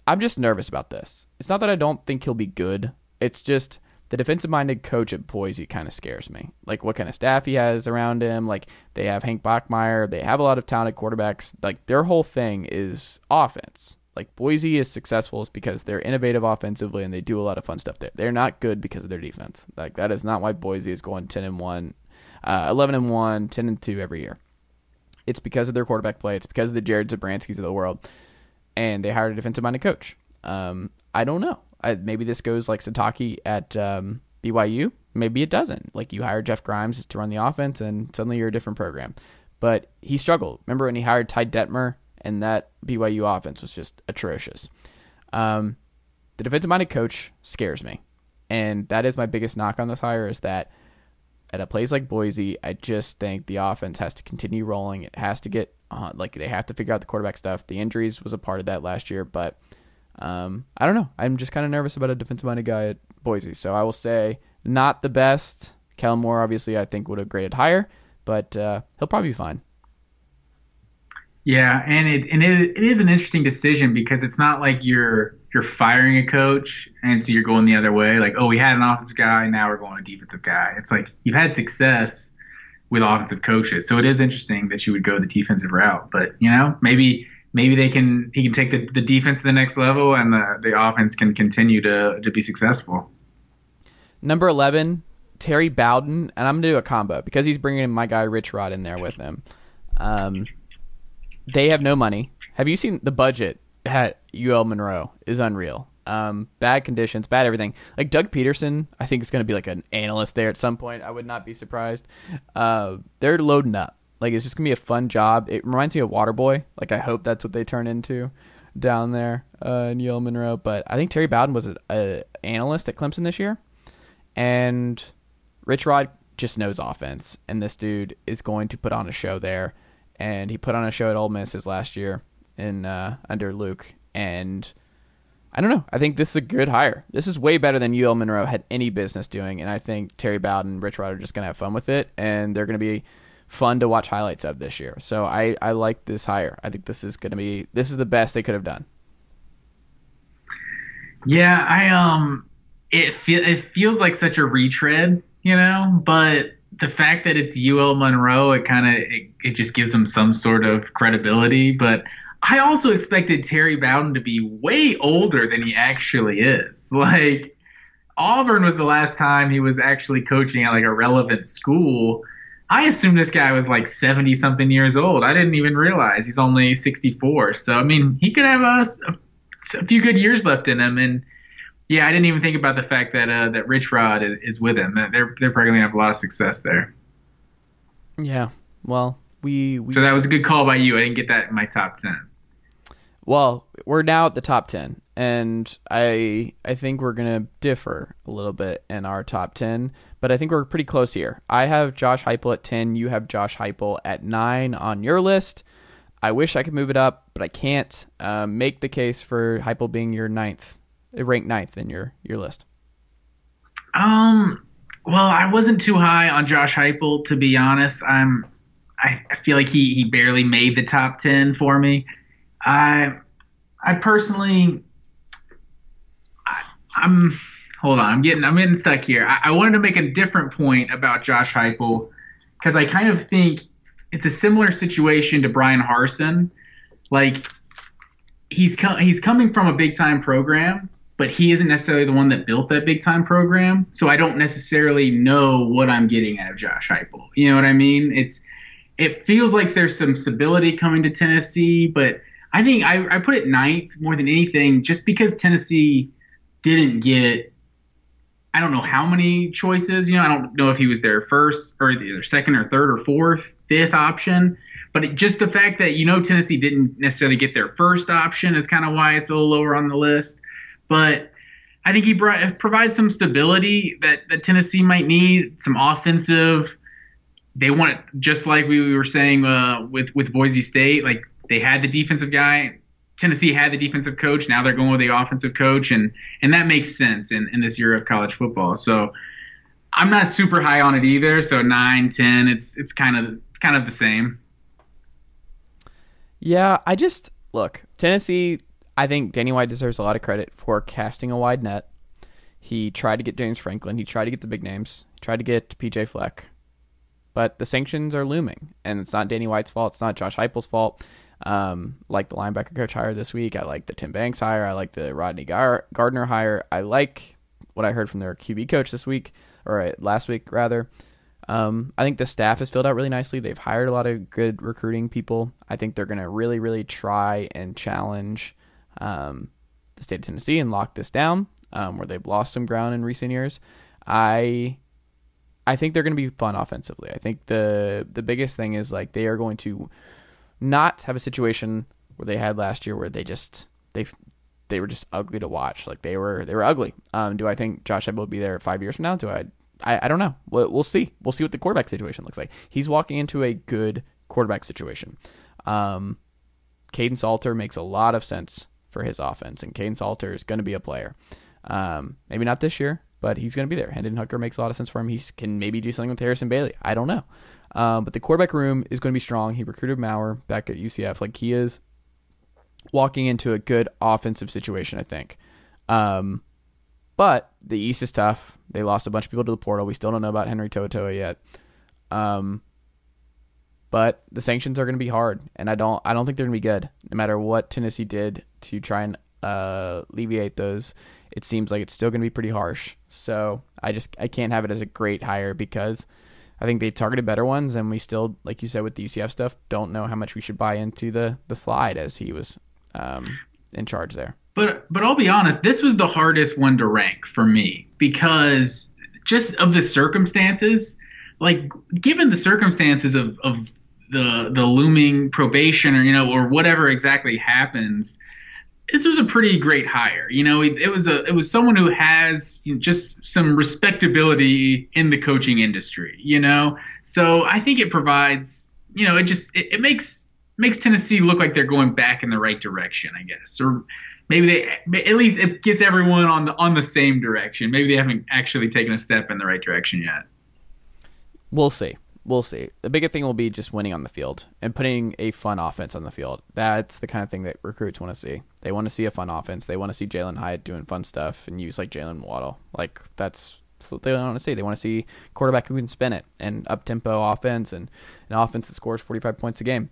I'm just nervous about this. It's not that I don't think he'll be good. It's just the defensive-minded coach at Boise kind of scares me. Like what kind of staff he has around him. Like they have Hank Bachmeier. They have a lot of talented quarterbacks. Like their whole thing is offense. Like Boise is successful is because they're innovative offensively and they do a lot of fun stuff there. They're not good because of their defense. Like that is not why Boise is going 10 and 1, uh, 11 and 1, 10 and 2 every year. it's because of their quarterback play. It's because of the Jared Zabranskys of the world, and they hired a defensive minded coach. Um, I don't know. I, maybe this goes like Sitake at um, BYU. Maybe it doesn't. Like you hire Jeff Grimes to run the offense, and suddenly you're a different program. But he struggled. Remember when he hired Ty Detmer, and that BYU offense was just atrocious. Um, the defensive minded coach scares me, and that is my biggest knock on this hire is that at a place like Boise, I just think the offense has to continue rolling. It has to get uh, like they have to figure out the quarterback stuff. The injuries was a part of that last year, but um, I don't know. I'm just kind of nervous about a defensive minded guy at Boise. So I will say not the best. Kellen Moore, obviously, I think would have graded higher, but uh, he'll probably be fine. Yeah, and it and it, it is an interesting decision because it's not like you're you're firing a coach and so you're going the other way. Like, oh, we had an offensive guy, now we're going a defensive guy. It's like you've had success with offensive coaches, so it is interesting that you would go the defensive route. But you know, maybe maybe they can he can take the, the defense to the next level and the the offense can continue to to be successful. Number eleven, Terry Bowden, and I'm gonna do a combo because he's bringing my guy Rich Rod in there with him. Um, they have no money. Have you seen the budget at UL Monroe? Is unreal. Um, bad conditions, bad everything. Like Doug Peterson, I think is going to be like an analyst there at some point. I would not be surprised. Uh, they're loading up. Like it's just gonna be a fun job. It reminds me of Waterboy. Like I hope that's what they turn into down there uh, in UL Monroe. But I think Terry Bowden was an analyst at Clemson this year, and Rich Rod just knows offense, and this dude is going to put on a show there and he put on a show at Ole Miss his last year in uh, under Luke, and I don't know. I think this is a good hire. This is way better than UL Monroe had any business doing, and I think Terry Bowden and Rich Rod are just gonna have fun with it, and they're gonna be fun to watch highlights of this year. So I I like this hire. I think this is gonna be this is the best they could have done. Yeah, I um, it feel it feels like such a retread, you know, but the fact that it's UL Monroe, it kind of it, it just gives him some sort of credibility. But I also expected Terry Bowden to be way older than he actually is. Like Auburn was the last time he was actually coaching at like a relevant school. I assumed this guy was like 70 something years old. I didn't even realize he's only 64. So I mean, he could have a, a few good years left in him and yeah, I didn't even think about the fact that uh, that Rich Rod is, is with him. They're they're probably gonna have a lot of success there. Yeah. Well, we, we so that was a good call by you. I didn't get that in my top ten. Well, we're now at the top ten, and I I think we're gonna differ a little bit in our top ten, but I think we're pretty close here. I have Josh Heupel at ten. You have Josh Heupel at nine on your list. I wish I could move it up, but I can't. Um, make the case for Heupel being your ninth ranked ninth in your your list? Um, well, I wasn't too high on Josh Heupel to be honest. I'm I, I feel like he he barely made the top ten for me. I I personally I, am hold on. I'm getting I'm getting stuck here. I, I wanted to make a different point about Josh Heupel because I kind of think it's a similar situation to Bryan Harsin. Like he's com- he's coming from a big time program but he isn't necessarily the one that built that big time program. So I don't necessarily know what I'm getting out of Josh Heupel. You know what I mean? It's it feels like there's some stability coming to Tennessee, but I think I, I put it ninth more than anything, just because Tennessee didn't get I don't know how many choices. You know, I don't know if he was their first or second or third or fourth, fifth option. But it, just the fact that you know Tennessee didn't necessarily get their first option is kind of why it's a little lower on the list but I think he brought, provides some stability that, that Tennessee might need, some offensive. They want it just like we were saying uh, with with Boise State. Like they had the defensive guy. Tennessee had the defensive coach. Now they're going with the offensive coach, and and that makes sense in, in this year of college football. So I'm not super high on it either. So nine, ten, it's it's kind of it's kind of the same. Yeah, I just look Tennessee I think Danny White deserves a lot of credit for casting a wide net. He tried to get James Franklin. He tried to get the big names. He tried to get PJ Fleck. But the sanctions are looming, and it's not Danny White's fault. It's not Josh Heupel's fault. Um, like the linebacker coach hire this week. I like the Tim Banks hire. I like the Rodney Gar- Gardner hire. I like what I heard from their QB coach this week, or uh, last week rather. Um, I think the staff has filled out really nicely. They've hired a lot of good recruiting people. I think they're going to really, really try and challenge um, the state of Tennessee and lock this down, um, where they've lost some ground in recent years. I I think they're going to be fun offensively. I think the the biggest thing is like they are going to not have a situation where they had last year where they just they they were just ugly to watch. Like they were they were ugly. Um, do I think Josh Heupel will be there five years from now? Do I? I, I don't know. We'll, we'll see. We'll see what the quarterback situation looks like. He's walking into a good quarterback situation. Um, Kaidon Salter makes a lot of sense for his offense, and Kaidon Salter is going to be a player. Um, maybe not this year, but he's going to be there. Hendon Hooker makes a lot of sense for him. He can maybe do something with Harrison Bailey. I don't know. Um, but the quarterback room is going to be strong. He recruited Maurer back at UCF. Like he is walking into a good offensive situation, I think. Um, but the East is tough. They lost a bunch of people to the portal. We still don't know about Henry Toa yet. Um, but the sanctions are going to be hard, and I don't I don't think they're going to be good. No matter what Tennessee did to try and uh, alleviate those, it seems like it's still going to be pretty harsh. So I just I can't have it as a great hire because I think they targeted better ones, and we still, like you said with the UCF stuff, don't know how much we should buy into the the slide as he was um, in charge there. But but I'll be honest, this was the hardest one to rank for me because just of the circumstances, like given the circumstances of, of the the looming probation or you know or whatever exactly happens, this was a pretty great hire. You know, it, it was a it was someone who has you know, just some respectability in the coaching industry. You know, so I think it provides. You know, it just it, it makes makes Tennessee look like they're going back in the right direction, I guess, or maybe they at least it gets everyone on the on the same direction. Maybe they haven't actually taken a step in the right direction yet. We'll see. We'll see. The biggest thing will be just winning on the field and putting a fun offense on the field. That's the kind of thing that recruits want to see. They want to see a fun offense. They want to see Jalin Hyatt doing fun stuff and use like Jaylen Waddle. Like that's, that's what they want to see. They want to see quarterback who can spin it and up tempo offense and an offense that scores forty five points a game.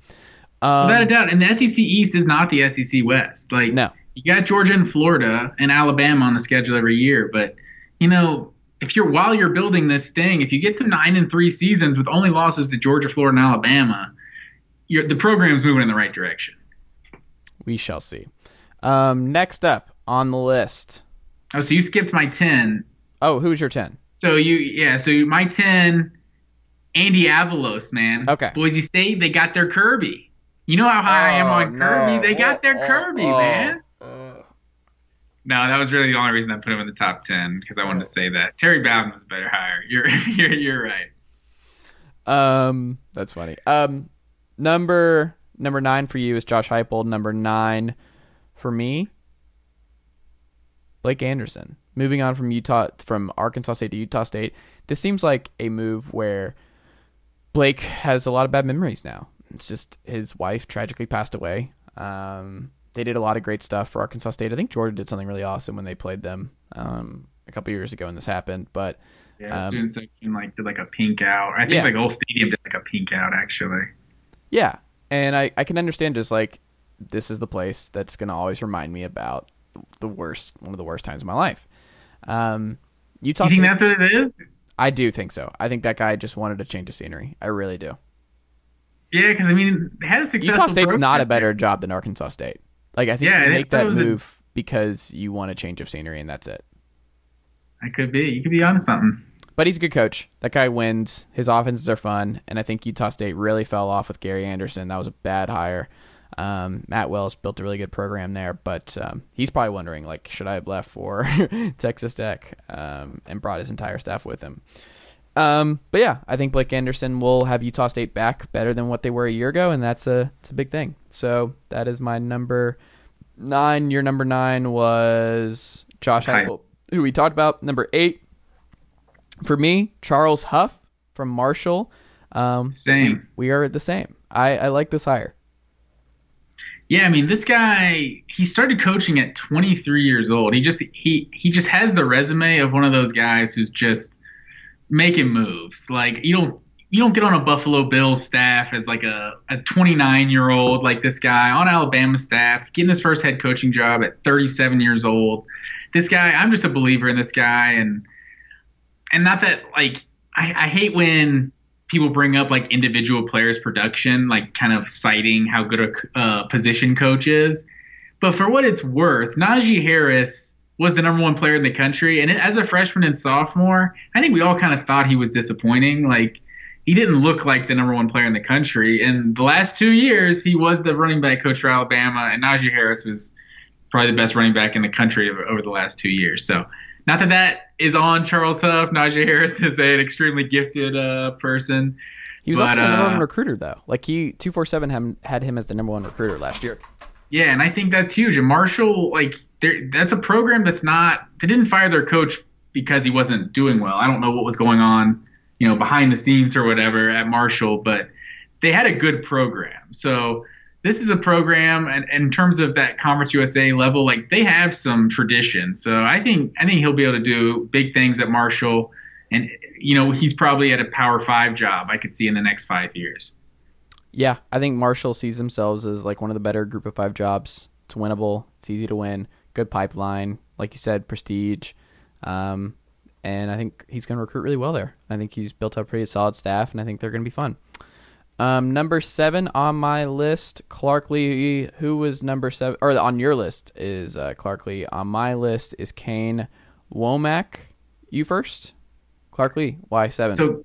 Um, Without a doubt, and the SEC East is not the SEC West. Like no, you got Georgia and Florida and Alabama on the schedule every year, but you know if you're while you're building this thing, if you get to nine and three seasons with only losses to Georgia, Florida, and Alabama, the program's moving in the right direction. We shall see. Um, next up on the list. Oh, so you skipped my ten. Oh, who's your ten? So you yeah, so my ten, Andy Avalos, man. Okay. Boise State, they got their Kirby. You know how high oh, I am on no. Kirby? They got their oh, Kirby, oh, man. No, that was really the only reason I put him in the top ten because I wanted to say that Terry Bowden was a better hire. You're you're you're right. Um, that's funny. Um, number number nine for you is Josh Heupel. Number nine for me, Blake Anderson. Moving on from Utah, from Arkansas State to Utah State. This seems like a move where Blake has a lot of bad memories now. It's just his wife tragically passed away. Um, they did a lot of great stuff for Arkansas State. I think Georgia did something really awesome when they played them um, a couple years ago, and this happened. But yeah, um, student section like did like a pink out. I think yeah. like old stadium did like a pink out actually. Yeah, and I I can understand just like this is the place that's gonna always remind me about the worst one of the worst times of my life. Um, Utah. You think State, that's what it is? I do think so. I think that guy just wanted to change the scenery. I really do. Yeah, because I mean, they had a successful. Utah State's not a better job than Arkansas State. Like I think yeah, you make that move a... because you want a change of scenery, and that's it. I could be. You could be on something. But he's a good coach. That guy wins. His offenses are fun, and I think Utah State really fell off with Gary Anderson. That was a bad hire. Um, Matt Wells built a really good program there, but um, he's probably wondering, like, should I have left for Texas Tech um, and brought his entire staff with him? Um, but yeah, I think Blake Anderson will have Utah State back better than what they were a year ago, and that's a it's a big thing. So that is my number nine. Your number nine was Josh Heupel, who we talked about. Number eight for me, Charles Huff from Marshall. Um, same. We, we, are the same. I, I like this hire. Yeah, I mean, this guy he started coaching at 23 years old. He just he he just has the resume of one of those guys who's just making moves. Like you don't you don't get on a Buffalo Bills staff as like a, a 29 year old like this guy on Alabama staff, getting his first head coaching job at 37 years old. This guy, I'm just a believer in this guy, and and not that like I, I hate when people bring up like individual players' production, like kind of citing how good a uh, position coach is. But for what it's worth, Najee Harris was the number one player in the country, and as a freshman and sophomore, I think we all kind of thought he was disappointing. Like he didn't look like the number one player in the country. And the last two years, he was the running back coach for Alabama, and Najee Harris was probably the best running back in the country over, over the last two years. So, not that that is on Charles Huff. Najee Harris is an extremely gifted uh, person. He was but, also the number uh, one recruiter, though. Like he two four seven had him as the number one recruiter last year. Yeah, and I think that's huge. And Marshall, like, that's a program that's not. They didn't fire their coach because he wasn't doing well. I don't know what was going on, you know, behind the scenes or whatever at Marshall, but they had a good program. So this is a program, and, and in terms of that Conference USA level, like they have some tradition. So I think I think he'll be able to do big things at Marshall, and you know he's probably at a Power Five job. I could see in the next five years. Yeah, I think Marshall sees themselves as like one of the better Group of Five jobs. It's winnable. It's easy to win. Good pipeline, like you said, prestige. Um, and I think he's going to recruit really well there. I think he's built up a pretty solid staff, and I think they're going to be fun. Um, number seven on my list, Clark Lea. Who was number seven, or on your list is uh, Clark Lea. On my list is Kane Wommack. You first, Clark Lea. Why seven? So,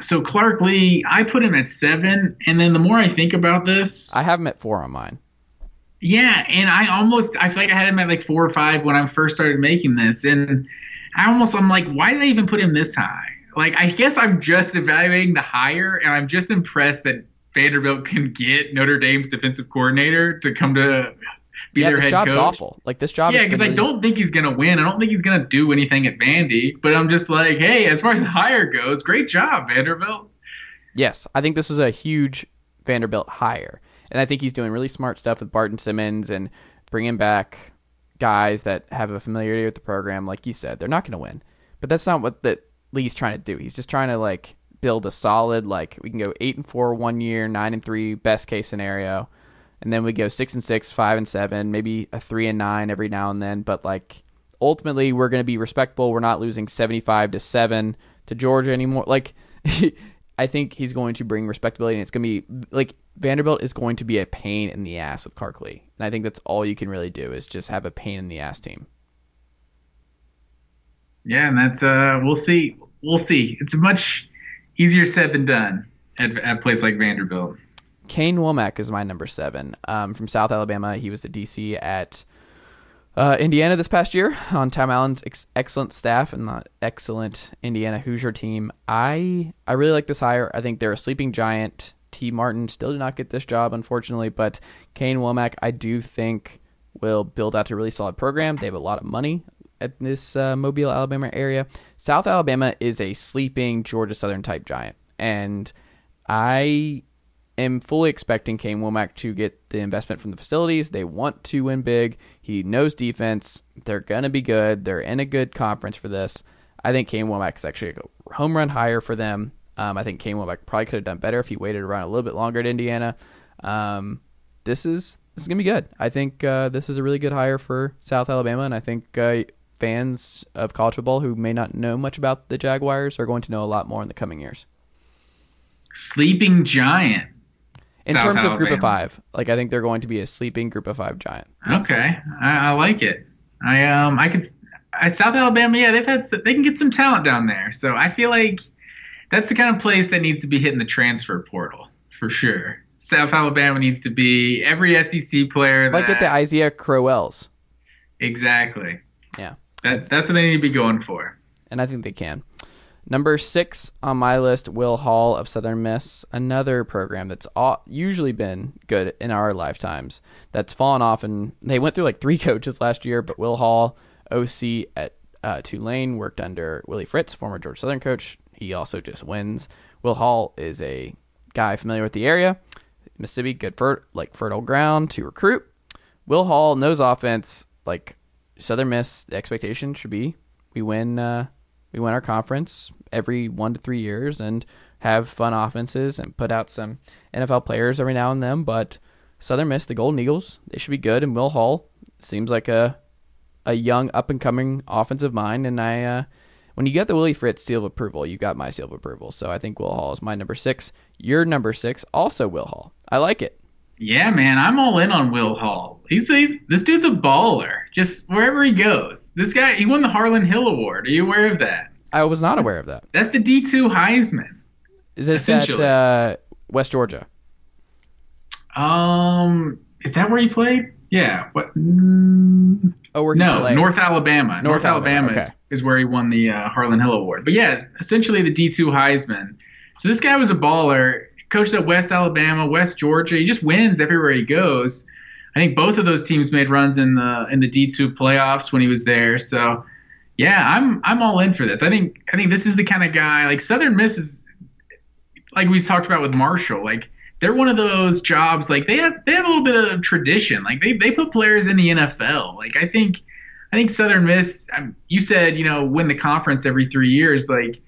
so Clark Lea, I put him at seven, and then the more I think about this, I have him at four on mine. Yeah, and I almost I feel like I had him at like four or five when I first started making this, and I almost I'm like, why did I even put him this high? like I guess I'm just evaluating the hire, and I'm just impressed that Vanderbilt can get Notre Dame's defensive coordinator to come to be yeah, their this head job's coach. awful. Like this job. Is Yeah, because I don't think he's gonna win. I don't think he's gonna do anything at Vandy. But I'm just like, hey, as far as the hire goes, great job, Vanderbilt. Yes, I think this was a huge Vanderbilt hire, and I think he's doing really smart stuff with Barton Simmons and bringing back guys that have a familiarity with the program. Like you said, they're not going to win, but that's not what the Lea's trying to do. He's just trying to like build a solid like we can go eight and four one year, nine and three best case scenario, and then we go six and six, five and seven, maybe a three and nine every now and then. But like ultimately, we're going to be respectable. We're not losing seventy five to seven to Georgia anymore. Like I think he's going to bring respectability, and it's going to be like Vanderbilt is going to be a pain in the ass with Clark Lea, and I think that's all you can really do is just have a pain in the ass team. Yeah, and that's uh, we'll see. We'll see. It's much easier said than done at, at a place like Vanderbilt. Kane Wommack is my number seven um, from South Alabama. He was the DC at uh, Indiana this past year on Tom Allen's ex- excellent staff and the excellent Indiana Hoosier team. I I really like this hire. I think they're a sleeping giant. Tee Martin still did not get this job, unfortunately, but Kane Wommack, I do think will build out a really solid program. They have a lot of money, at this uh, Mobile, Alabama area. South Alabama is a sleeping Georgia Southern type giant, and I am fully expecting Kane Wommack to get the investment from the facilities. They want to win big. He knows defense. They're gonna be good. They're in a good conference for this. I think Kane Wommack is actually a home run hire for them. Um, I think Kane Wommack probably could have done better if he waited around a little bit longer at Indiana. Um, this is this is gonna be good. I think uh, this is a really good hire for South Alabama, and I think uh, fans of college football who may not know much about the Jaguars are going to know a lot more in the coming years. Sleeping giant. In South terms Alabama. of group of five, like I think they're going to be a sleeping group of five giant. Okay, I, I like it. I um I could at South Alabama, yeah, they've had they can get some talent down there. So I feel like that's the kind of place that needs to be hitting the transfer portal for sure. South Alabama needs to be every SEC player. That, like get the Isaiah Crowells. Exactly. Yeah. That, that's what they need to be going for. And I think they can. Number six on my list, Will Hall of Southern Miss, another program that's all, usually been good in our lifetimes. That's fallen off, and they went through like three coaches last year. But Will Hall, OC at uh, Tulane, worked under Willie Fritz, former Georgia Southern coach. He also just wins. Will Hall is a guy familiar with the area. Mississippi, good for like fertile ground to recruit. Will Hall knows offense like Southern Miss, the expectation should be we win uh, we win our conference every one to three years and have fun offenses and put out some NFL players every now and then. But Southern Miss, the Golden Eagles, they should be good. And Will Hall seems like a a young up and coming offensive mind, and I uh, when you get the Willie Fritz seal of approval, you got my seal of approval. So I think Will Hall is my number six. Your number six, also Will Hall. I like it. Yeah, man, I'm all in on Will Hall. He's, he's this dude's a baller. Just wherever he goes, this guy he won the Harlan Hill Award. Are you aware of that? I was not aware of that. That's the D2 Heisman. Is this at uh, West Georgia? Um, is that where he played? Yeah. What? Mm, Oh, where he no, played. North Alabama. North, North Alabama, Alabama, is, is where he won the uh, Harlan Hill Award. But yeah, essentially the D2 Heisman. So this guy was a baller. Coached at West Alabama, West Georgia. He just wins everywhere he goes. I think both of those teams made runs in the in the D2 playoffs when he was there. So yeah, I'm I'm all in for this. I think I think this is the kind of guy like Southern Miss is like we talked about with Marshall. Like they're one of those jobs like they have they have a little bit of tradition. Like they they put players in the NFL. Like I think I think Southern Miss. Um, you said you know win the conference every three years. Like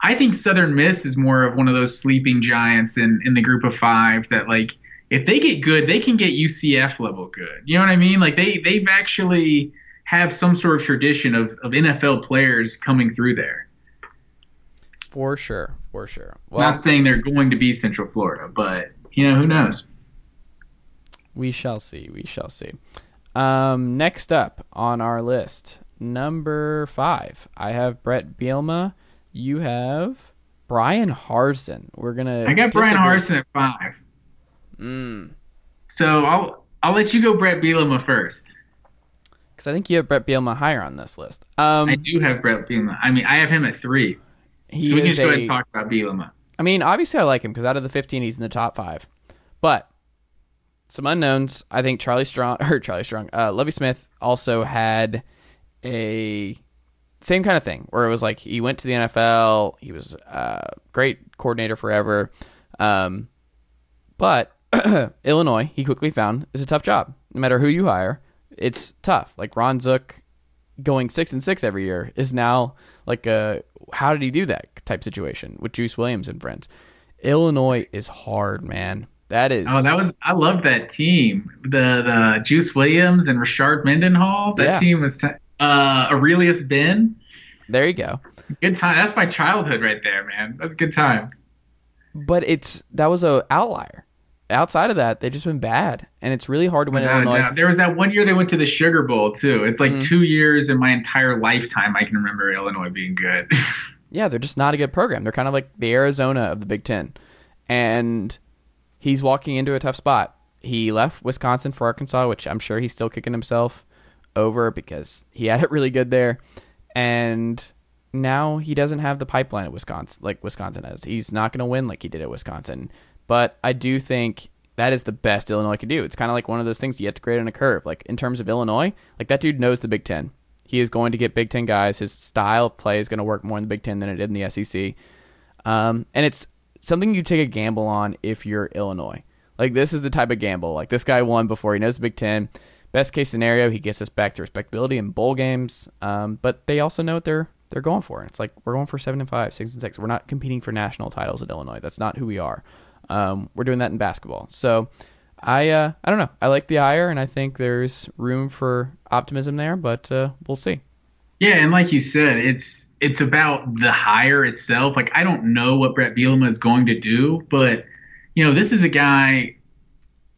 I think Southern Miss is more of one of those sleeping giants in in the group of five that like if they get good, they can get UCF level good. You know what I mean? Like they they've actually have some sort of tradition of, of NFL players coming through there. For sure, for sure. Well, Not saying they're going to be Central Florida, but you know who knows. we shall see. We shall see. Um, next up on our list, number five, I have Brett Bielema. You have Bryan Harsin. We're gonna. I got Bryan. Harsin at five, Mm. so I'll I'll let you go Brett Bielema first. Because I think you have Brett Bielema higher on this list. Um, I do have Brett Bielema. I mean, I have him at three. he so we can just go ahead and talk about Bielema. I mean, obviously, I like him because out of the 15, he's in the top five. But some unknowns. I think Charlie Strong or Charlie Strong, uh, Lovie Smith also had a same kind of thing where it was like he went to the NFL. He was a great coordinator forever. Um, but Illinois, he quickly found is a tough job. No matter who you hire, it's tough. Like Ron Zook going six and six every year is now like a how did he do that type situation with Juice Williams and friends. Illinois is hard, man. That is. Oh, that was I loved that team. The the Juice Williams and Rashard Mendenhall. That Yeah. team was t- uh Arrelious Benn. there you go. Good time. That's my childhood right there, man. That's good times. But it's that was a outlier. Outside of that, they've just been bad, and it's really hard to win in Without a Illinois. doubt. There was that one year they went to the Sugar Bowl too. It's like Mhm. two years in my entire lifetime I can remember Illinois being good. Yeah, they're just not a good program. They're kind of like the Arizona of the Big Ten. And he's walking into a tough spot. He left Wisconsin for Arkansas, which I'm sure he's still kicking himself over because he had it really good there. And now he doesn't have the pipeline at Wisconsin like Wisconsin has. He's not going to win like he did at Wisconsin. But I do think that is the best Illinois could do. It's kind of like one of those things you have to grade on a curve. Like in terms of Illinois, like that dude knows the Big Ten. He is going to get Big Ten guys. His style of play is going to work more in the Big Ten than it did in the SEC. Um, and it's something you take a gamble on if you're Illinois. Like this is the type of gamble. Like this guy won before he knows the Big Ten. Best case scenario, he gets us back to respectability in bowl games. Um, but they also know what they're they're going for. It's like we're going for seven and five, six and six. We're not competing for national titles at Illinois. That's not who we are. Um, we're doing that in basketball. So I uh, I don't know. I like the hire, and I think there's room for optimism there. But uh, we'll see. Yeah, and like you said, it's it's about the hire itself. Like I don't know what Brett Bielema is going to do, but you know, this is a guy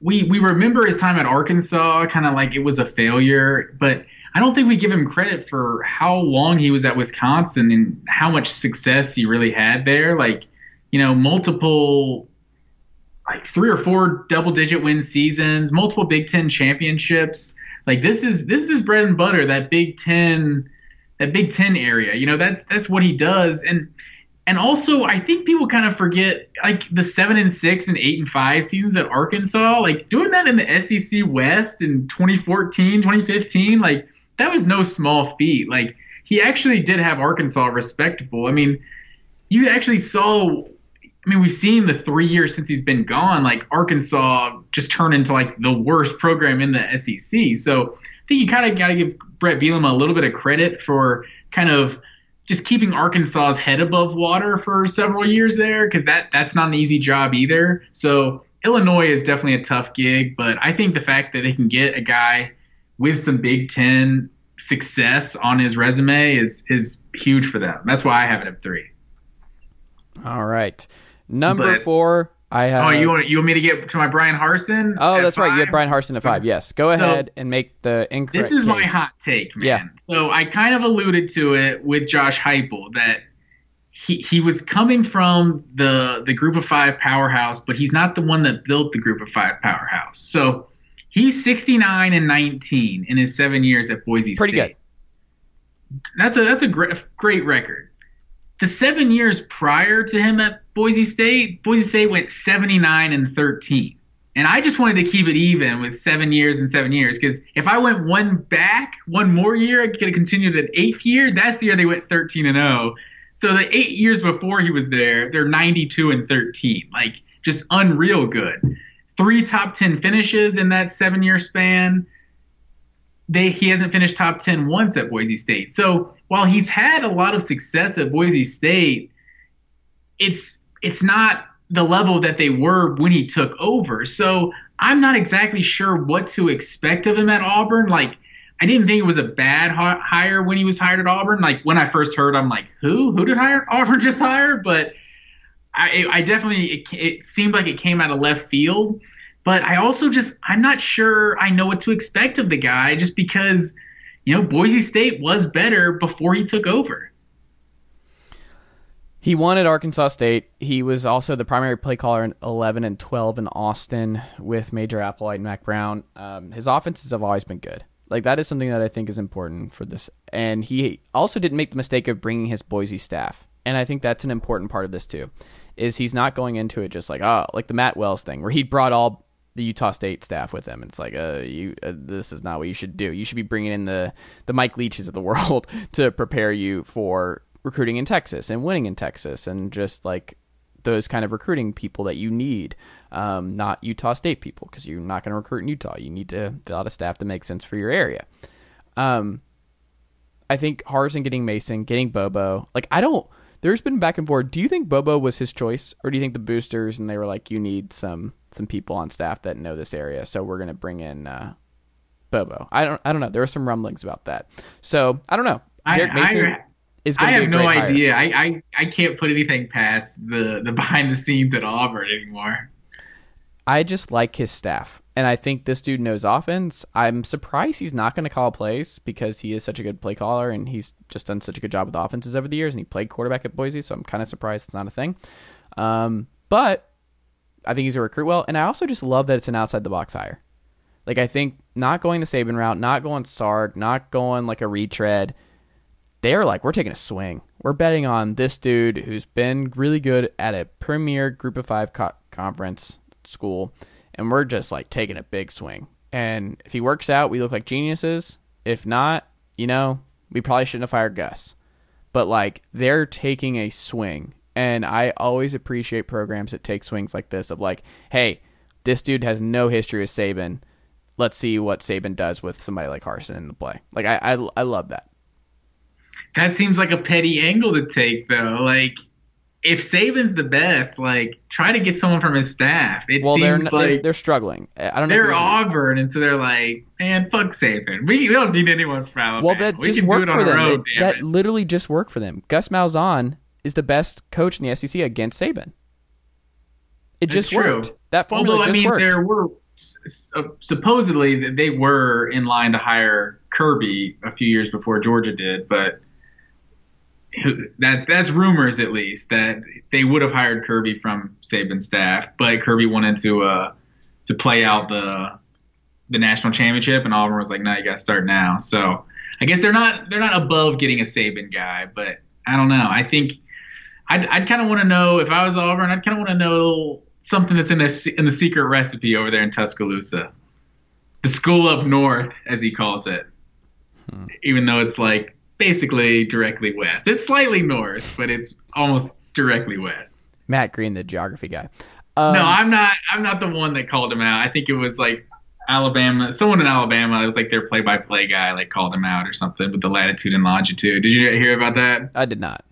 we we remember his time at Arkansas kind of like it was a failure, but I don't think we give him credit for how long he was at Wisconsin and how much success he really had there. Like, you know, multiple like three or four double digit win seasons, multiple Big 10 championships. Like this is this is bread and butter that Big 10 that Big 10 area. You know, that's that's what he does and and also I think people kind of forget like the 7 and 6 and 8 and 5 seasons at Arkansas, like doing that in the SEC West in 2014, 2015, like that was no small feat. Like he actually did have Arkansas respectable. I mean, you actually saw I mean, we've seen the three years since he's been gone, like Arkansas just turn into like the worst program in the SEC. So I think you kind of got to give Brett Bielema a little bit of credit for kind of just keeping Arkansas's head above water for several years there, because that that's not an easy job either. So Illinois is definitely a tough gig, but I think the fact that they can get a guy with some Big Ten success on his resume is is huge for them. That's why I have it at three. All right. Number But- four, I oh, have. oh, you want you want me to get to my Bryan Harsin? Oh, at that's right. You have? Bryan Harsin at five. Yes. Go So- ahead and make the incorrect. This is my hot take, man. Yeah. So I kind of alluded to it with Josh Heupel that he he was coming from the the Group of Five powerhouse, but he's not the one that built the Group of Five powerhouse. So he's 69 and 19 in his seven years at Boise Pretty State. That's a that's a great great record. The seven years prior to him at Boise State, Boise State went 79 and 13. And I just wanted to keep it even with seven years and seven years because if I went one back, one more year, I could have continued an eighth year. That's the year they went 13 and 0. So the eight years before he was there, they're 92 and 13. Like just unreal good. Three top 10 finishes in that seven year span. They he hasn't finished top 10 once at Boise State. So while he's had a lot of success at Boise State, it's it's not the level that they were when he took over. So I'm not exactly sure what to expect of him at Auburn. Like I didn't think it was a bad hire when he was hired at Auburn. Like when I first heard, I'm like, who? Who did hire Auburn just hire? But I, I definitely it, it seemed like it came out of left field. But I also just I'm not sure I know what to expect of the guy just because you know Boise State was better before he took over. He won at Arkansas State. He was also the primary play caller in 11 and 12 in Austin with Major Applewhite and Mack Brown. Um, his offenses have always been good. Like that is something that I think is important for this. And he also didn't make the mistake of bringing his Boise staff. And I think that's an important part of this too. Is he's not going into it just like oh like the Matt Wells thing where he brought all the Utah State staff with him. It's like uh you uh, this is not what you should do. You should be bringing in the the Mike Leaches of the world to prepare you for recruiting in Texas and winning in Texas and just like those kind of recruiting people that you need, um, not Utah State people because you're not going to recruit in Utah. You need to fill out a staff that makes sense for your area. Um, I think Harsin getting Mason, getting Bobo. Like I don't. There's been back and forth. Do you think Bobo was his choice, or do you think the boosters and they were like, you need some some people on staff that know this area, so we're gonna bring in uh, Bobo? I don't. I don't know. There are some rumblings about that. So I don't know. I- Derek Mason I- is. I have no idea. I, I, I can't put anything past the, the behind the scenes at Auburn anymore. I just like his staff. And I think this dude knows offense. I'm surprised he's not going to call plays because he is such a good play caller and he's just done such a good job with offenses over the years and he played quarterback at Boise, so I'm kind of surprised it's not a thing. Um, but I think he's a recruit well, and I also just love that it's an outside the box hire. Like I think not going the Saban route, not going Sark, not going like a retread. They're like, we're taking a swing. We're betting on this dude who's been really good at a premier group of five co- conference school, and we're just like taking a big swing. And if he works out, we look like geniuses. If not, you know, we probably shouldn't have fired Gus. But like they're taking a swing, and I always appreciate programs that take swings like this. Of like, hey, this dude has no history with Saban. Let's see what Saban does with somebody like Harsin in the play. Like I, I, I love that. That seems like a petty angle to take, though. Like, if Saban's the best, like, try to get someone from his staff. It Well, they're, seems they're like they're struggling. I don't know. they're you're- Auburn, and so they're like, man, fuck Saban. We, we don't need anyone from Alabama. Well, that we just worked for them. own, damn that it. literally just worked for them. Gus Malzahn is the best coach in the SEC against Saban. It It's just true. worked. That formula Although I just mean, worked. there were uh, supposedly they were in line to hire Kirby a few years before Georgia did, but that that's rumors at least that they would have hired Kirby from Saban's staff, but Kirby wanted to uh to play out the the national championship, and Auburn was like, "No, you got to start now." So I guess they're not they're not above getting a Saban guy, but I don't know. I think I'd, I'd kind of want to know if I was Auburn. I'd kind of want to know something that's in the in the secret recipe over there in Tuscaloosa, the school up north, as he calls it. Even though it's like basically directly west, it's slightly north, but it's almost directly west. Matt Green, the geography guy. Um, no, I'm not. I'm not the one that called him out. I think it was like Alabama. Someone in Alabama. It was like their play-by-play guy, like called him out or something with the latitude and longitude. Did you hear about that? I did not.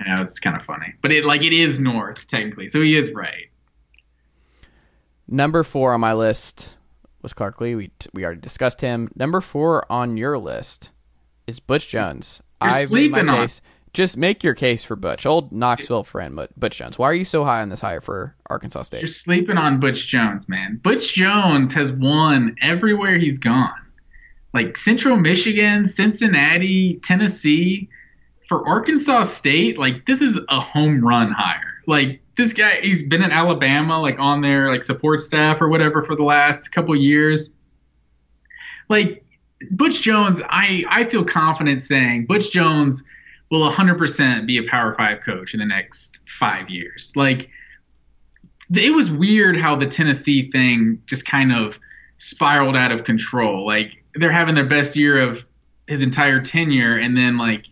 Yeah, it's kind of funny, but it like it is north technically, so he is right. Number four on my list was Clark Lea. We we already discussed him. Number four on your list is Butch Jones. You're I've sleeping my on- case. Just make your case for Butch, old Knoxville friend, but Butch Jones. Why are you so high on this hire for Arkansas State? You're sleeping on Butch Jones, man. Butch Jones has won everywhere he's gone. Like Central Michigan, Cincinnati, Tennessee. For Arkansas State, like this is a home run hire. Like this guy, he's been in Alabama, like on their like support staff or whatever for the last couple years. Like Butch Jones, I I feel confident saying Butch Jones will 100% be a Power Five coach in the next five years. Like it was weird how the Tennessee thing just kind of spiraled out of control. Like they're having their best year of his entire tenure, and then like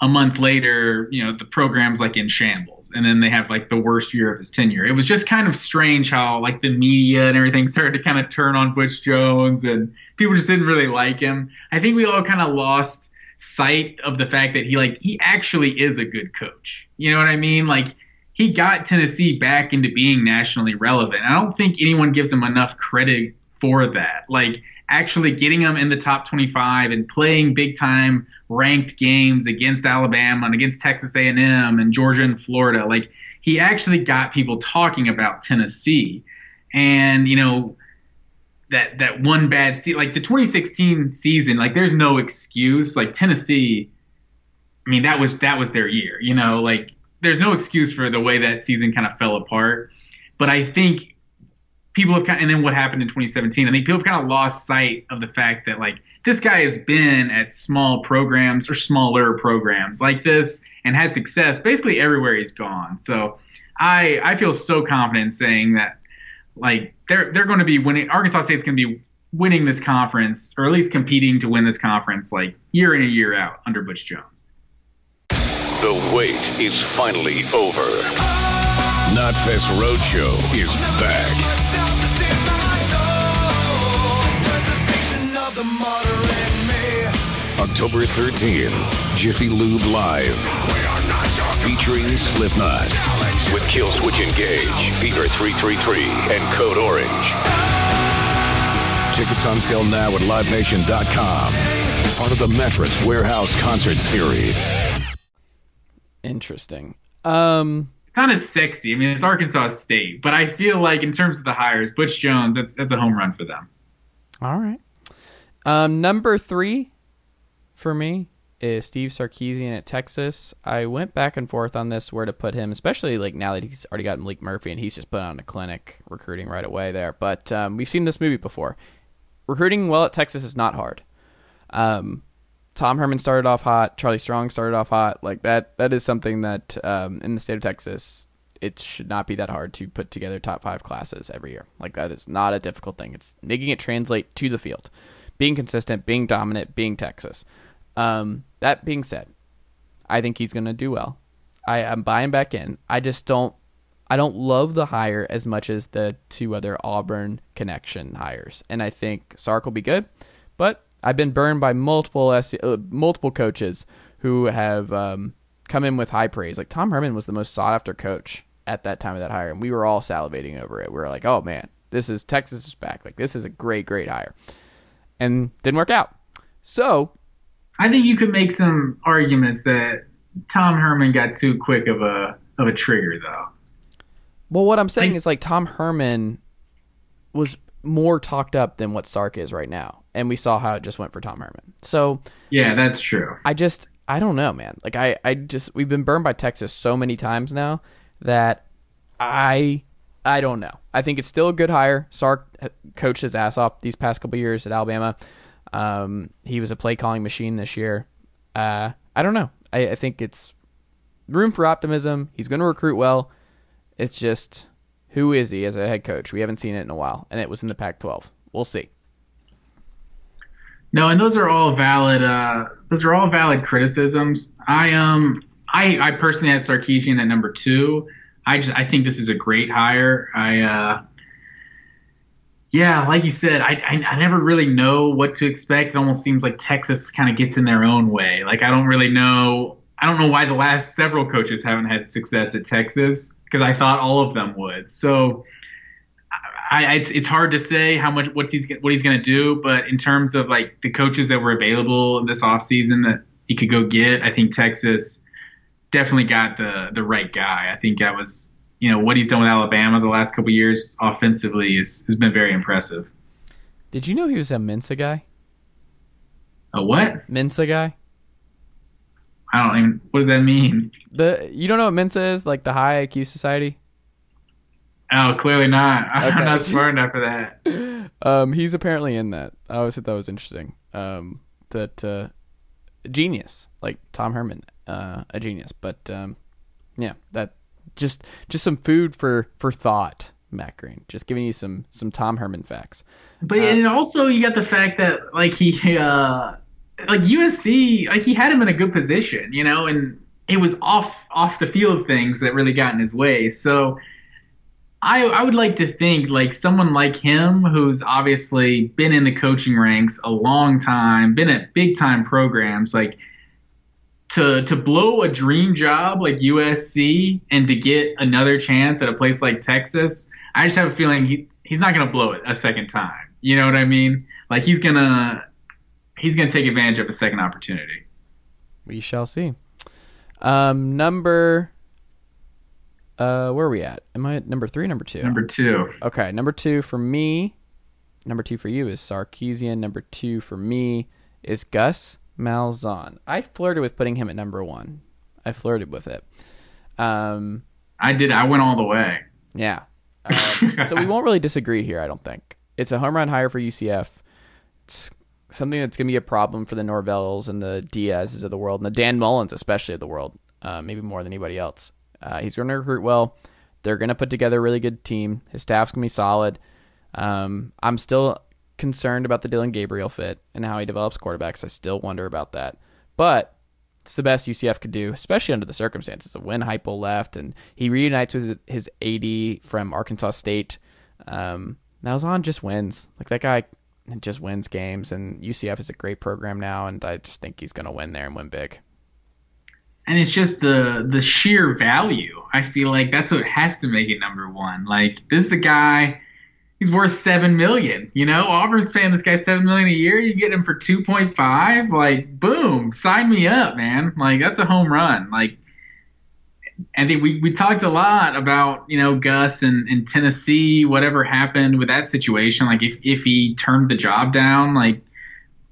a month later, you know, the program's like in shambles, and then they have like the worst year of his tenure. It was just kind of strange how like the media and everything started to kind of turn on Butch Jones, and people just didn't really like him. I think we all kind of lost sight of the fact that he like he actually is a good coach. You know what I mean? Like he got Tennessee back into being nationally relevant. I don't think anyone gives him enough credit for that. Like actually getting them in the top 25 and playing big time ranked games against Alabama and against Texas A&M and Georgia and Florida. Like he actually got people talking about Tennessee. And you know that that one bad season, like the 2016 season, like there's no excuse. Like Tennessee, I mean that was that was their year. You know, like there's no excuse for the way that season kind of fell apart. But I think people have kind of, and then what happened in 2017, I think people have kind of lost sight of the fact that like this guy has been at small programs or smaller programs like this and had success basically everywhere he's gone. So I I feel so confident saying that like they're they're going to be winning. Arkansas State's going to be winning this conference or at least competing to win this conference like year in and year out under Butch Jones. The wait is finally over. Knotfest Roadshow is back. October 13th, Jiffy Lube Live. Featuring Slipknot. With Killswitch Engage, Fever 333, and Code Orange. Tickets on sale now at LiveNation.com. Part of the Mattress Warehouse Concert Series. Interesting. Um, It's not as sexy. I mean, it's Arkansas State, but I feel like in terms of the hires, Butch Jones, that's that's a home run for them. all right. Um, number three for me is Steve Sarkisian at Texas. I went back and forth on this where to put him, especially like now that he's already got Maalik Murphy and he's just put on a clinic recruiting right away there. But um, we've seen this movie before. Recruiting well at Texas is not hard. Um, Tom Herman started off hot. Charlie Strong started off hot. Like that. That is something that um, in the state of Texas, it should not be that hard to put together top five classes every year. Like that is not a difficult thing. It's making it translate to the field, being consistent, being dominant, being Texas. Um, that being said, I think he's going to do well. I am buying back in. I just don't. I don't love the hire as much as the two other Auburn connection hires, and I think Sark will be good. But I've been burned by multiple uh, multiple coaches who have um, come in with high praise. Like Tom Herman was the most sought after coach at that time of that hire, and we were all salivating over it. We were like, "Oh man, this is Texas is back! Like this is a great, great hire," and didn't work out. So I think you could make some arguments that Tom Herman got too quick of a of a trigger, though. Well, what I'm saying I- is like Tom Herman was more talked up than what Sark is right now, and we saw how it just went for Tom Herman. So Yeah, that's true. I just I don't know, man. Like I I just we've been burned by Texas so many times now that I I don't know. I think it's still a good hire. Sark coached his ass off these past couple years at Alabama. Um, he was a play calling machine this year. Uh, I don't know. I, I think it's room for optimism. He's going to recruit well. It's just who is he as a head coach? We haven't seen it in a while, and it was in the Pac-12. We'll see. No, and those are all valid. Uh, those are all valid criticisms. I um, I, I personally had Sarkisian at number two. I just I think this is a great hire. I uh, yeah, like you said, I, I I never really know what to expect. It almost seems like Texas kind of gets in their own way. Like I don't really know. I don't know why the last several coaches haven't had success at Texas because I thought all of them would. So I, I, it's it's hard to say how much what's he's what he's going to do, but in terms of like the coaches that were available this offseason that he could go get, I think Texas definitely got the the right guy. I think that was you know what he's done with Alabama the last couple years offensively is, has been very impressive. Did you know he was a Mensa guy? A what? Mensa guy? I don't even. What does that mean? The you don't know what Mensa is? Like the High IQ Society? Oh, clearly not. I'm Okay. not smart enough for that. Um, he's apparently in that. I always thought that was interesting. Um, that uh, genius, like Tom Herman, uh, a genius. But um, yeah, that just just some food for for thought, Matt Green. Just giving you some some Tom Herman facts. But and also you got the fact that like he uh like USC like he had him in a good position, you know, and it was off off the field things that really got in his way. So I I would like to think like someone like him who's obviously been in the coaching ranks a long time, been at big time programs like to to blow a dream job like USC and to get another chance at a place like Texas, I just have a feeling he he's not going to blow it a second time. You know what I mean? Like he's going to he's going to take advantage of a second opportunity. We shall see. Um, number. Uh, where are we at? Am I at number three, number two? Number 2. Okay, number two for me. Number two for you is Sarkisian. Number two for me is Gus Malzahn. I flirted with putting him at number one. I flirted with it. Um, I did I went all the way. yeah. Um, so we won't really disagree here. I don't think it's a home run hire for UCF. It's something that's going to be a problem for the Norvells and the Diaz's of the world, and the Dan Mullens especially of the world, uh, maybe more than anybody else. Uh, he's going to recruit well. They're going to put together a really good team. His staff's going to be solid. Um, I'm still concerned about the Dillon Gabriel fit and how he develops quarterbacks. I still wonder about that. But it's the best UCF could do, especially under the circumstances of when Heupel left and he reunites with his AD from Arkansas State. Um, Malzahn just wins. Like that guy just wins games, and UCF is a great program now, and I just think he's going to win there and win big. And it's just the the sheer value. I feel like that's what has to make it number 1. Like this is a guy he's worth 7 million, you know? Auburn's paying this guy 7 million a year, you get him for 2.5, like boom, sign me up, man. Like that's a home run. Like I think we, we talked a lot about, you know, Gus and, and Tennessee, whatever happened with that situation. Like if, if he turned the job down, like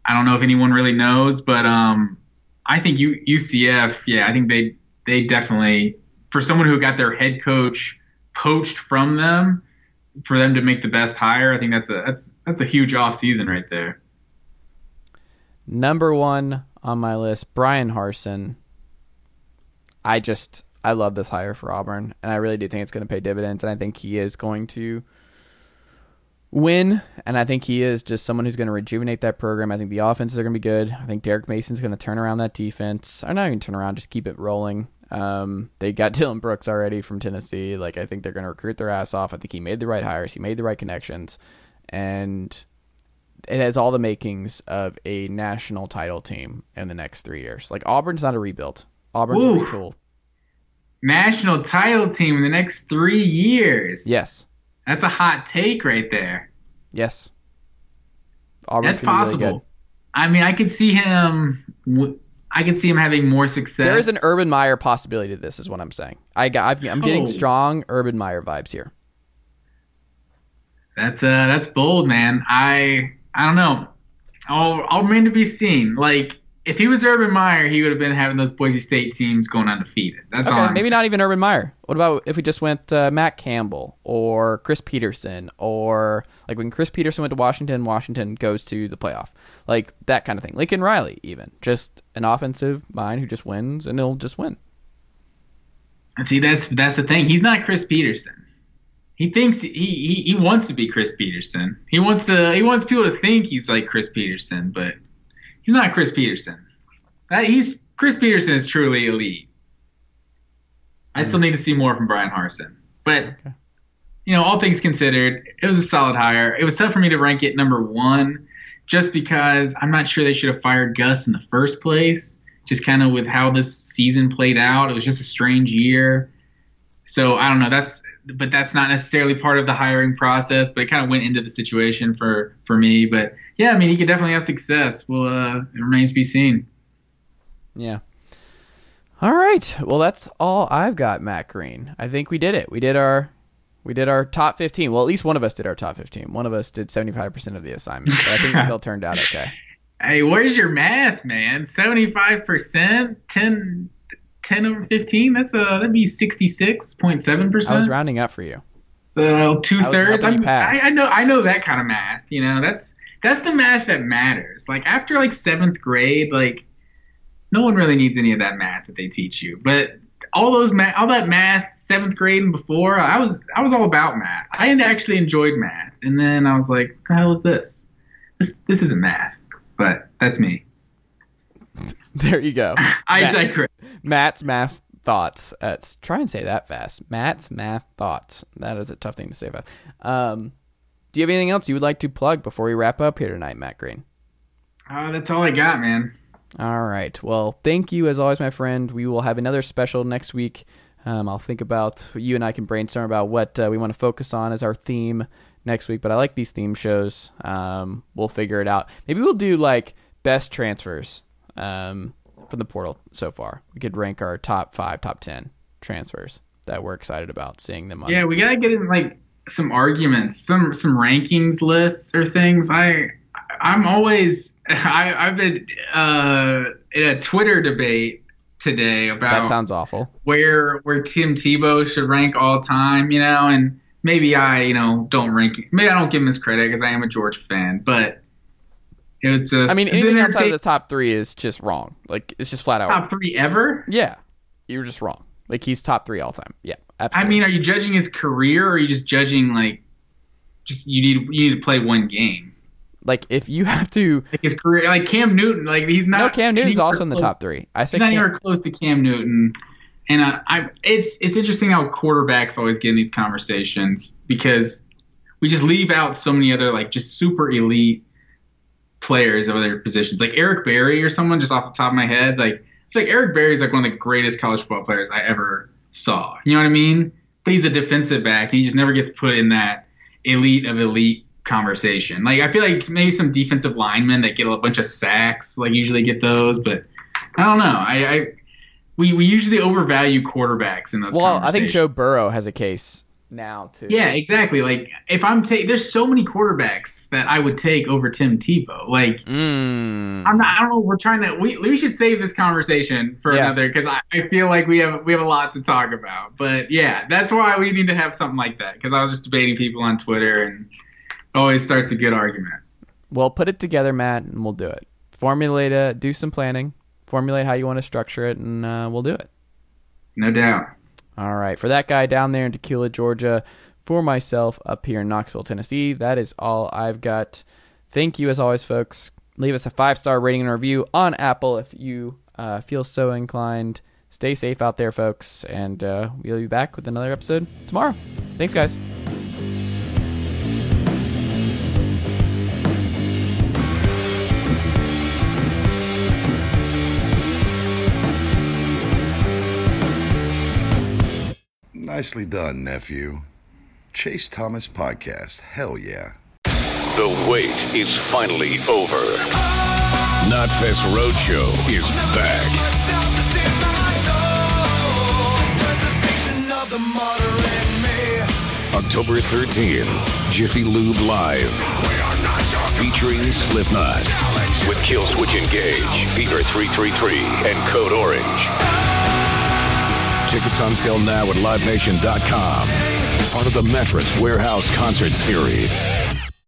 I don't know if anyone really knows, but um I think U, UCF, yeah, I think they they definitely for someone who got their head coach poached from them, for them to make the best hire, I think that's a that's that's a huge off season right there. Number one on my list, Bryan Harsin. I just I love this hire for Auburn, and I really do think it's going to pay dividends, and I think he is going to win, and I think he is just someone who's going to rejuvenate that program. I think the offenses are going to be good. I think Derek Mason's going to turn around that defense, or not even turn around, just keep it rolling. Um, they got Dylan Brooks already from Tennessee. Like I think they're going to recruit their ass off. I think he made the right hires. He made the right connections, and it has all the makings of a national title team in the next three years. Like Auburn's not a rebuild. Auburn's Ooh. a retool. National title team in the next three years. Yes. That's a hot take right there. Yes. Auburn's That's really possible. good. I mean, I could see him. I could see him having more success. There is an Urban Meyer possibility to this, is what I'm saying. I got, I've, I'm getting Oh. strong Urban Meyer vibes here. That's uh, that's bold, man. I I don't know. I'll I'll remain to be seen. Like if he was Urban Meyer, he would have been having those Boise State teams going undefeated. That's all. Okay, maybe not even Urban Meyer. What about if we just went uh, Matt Campbell or Chris Petersen or like when Chris Petersen went to Washington, Washington goes to the playoff, like that kind of thing. Lincoln Riley, even just an offensive mind who just wins and he'll just win. And see, that's that's the thing. He's not Chris Petersen. He thinks he, he he wants to be Chris Petersen. He wants to he wants people to think he's like Chris Petersen, but he's not Chris Petersen. That he's Chris Petersen is truly elite. I still mm-hmm. need to see more from Bryan Harsin, but you know, all things considered, it was a solid hire. It was tough for me to rank it number one, just because I'm not sure they should have fired Gus in the first place. Just kind of with how this season played out, it was just a strange year. So I don't know. That's but that's not necessarily part of the hiring process. But it kind of went into the situation for for me. But yeah, I mean, he could definitely have success. Well, uh, it remains to be seen. Yeah. All right. Well, that's all I've got, Matt Green. I think we did it. We did our we did our top 15. Well, at least one of us did our top 15. One of us did 75% of the assignment. But I think it still turned out okay. Hey, where's your math, man? 75%, 10 10 over 15? That's a that'd be 66.7%. I was rounding up for you. So two thirds. I. I know I know that kind of math. You know, that's that's the math that matters. Like after like seventh grade, like no one really needs any of that math that they teach you. But all those math, all that math, seventh grade and before, I was I was all about math. I actually enjoyed math, and then I was like, what the hell is this? This this isn't math. But that's me. There you go. I Matt- digress. Matt's math thoughts. At, try and say that fast. Matt's math thoughts. That is a tough thing to say fast. Um, do you have anything else you would like to plug before we wrap up here tonight, Matt Green? Uh, that's all I got, man. All right. Well, thank you as always, my friend. We will have another special next week. Um, I'll think about you and I can brainstorm about what uh, we want to focus on as our theme next week. But I like these theme shows. Um, we'll figure it out. Maybe we'll do like best transfers um, from the portal so far. We could rank our top five, top ten transfers that we're excited about seeing them on. Yeah, we gotta get in like some arguments, some some rankings lists or things. I I'm always I I've been uh, in a Twitter debate today about that sounds awful. where where Tim Tebow should rank all time, you know, and maybe I you know don't rank maybe I don't give him his credit because I am a Georgia fan, but it's a I mean, anything an outside of the top three is just wrong. Like it's just flat out. top three ever. Yeah, you're just wrong. Like he's top three all time. Yeah, I mean, are you judging his career or are you just judging like just you need you need to play one game? Like if you have to. Like his career, like Cam Newton, like he's not. No, Cam Newton's also in the top three. I say He's not Cam, anywhere close to Cam Newton, and uh, I it's it's interesting how quarterbacks always get in these conversations because we just leave out so many other like just super elite players of other positions, like Eric Berry or someone just off the top of my head. Like it's like Eric Berry is like one of the greatest college football players I ever saw. You know what I mean? But he's a defensive back, and he just never gets put in that elite of elite conversation. Like I feel like maybe some defensive linemen that get a bunch of sacks, like usually get those, but I don't know. I, I we we usually overvalue quarterbacks in those. well, I think. Joe Burrow has a case now too. Yeah, exactly. Like if I'm take, there's so many quarterbacks that I would take over Tim Tebow. Like Mm. I'm not. I don't know. We're trying to. We we should save this conversation for Yeah. another because I, I feel like we have we have a lot to talk about. But yeah, that's why we need to have something like that because I was just debating people on Twitter and always starts a good argument. Well, put it together, Matt, and we'll do it. Formulate a, do some planning. Formulate how you want to structure it, and uh, we'll do it. No doubt. All right. For that guy down there in Tequila, Georgia, for myself up here in Knoxville, Tennessee, that is all I've got. Thank you, as always, folks. Leave us a five star rating and review on Apple if you uh, feel so inclined. Stay safe out there, folks, and uh, we'll be back with another episode tomorrow. Thanks, guys. Nicely done, nephew. Chase Thomas Podcast. Hell yeah. The wait is finally over. Knotfest Roadshow is back. October 13th, Jiffy Lube Live. Featuring Slipknot. With Killswitch Engage, Fever 333, and Code Orange. Tickets on sale now at LiveNation.com. Part of the Mattress Warehouse Concert Series.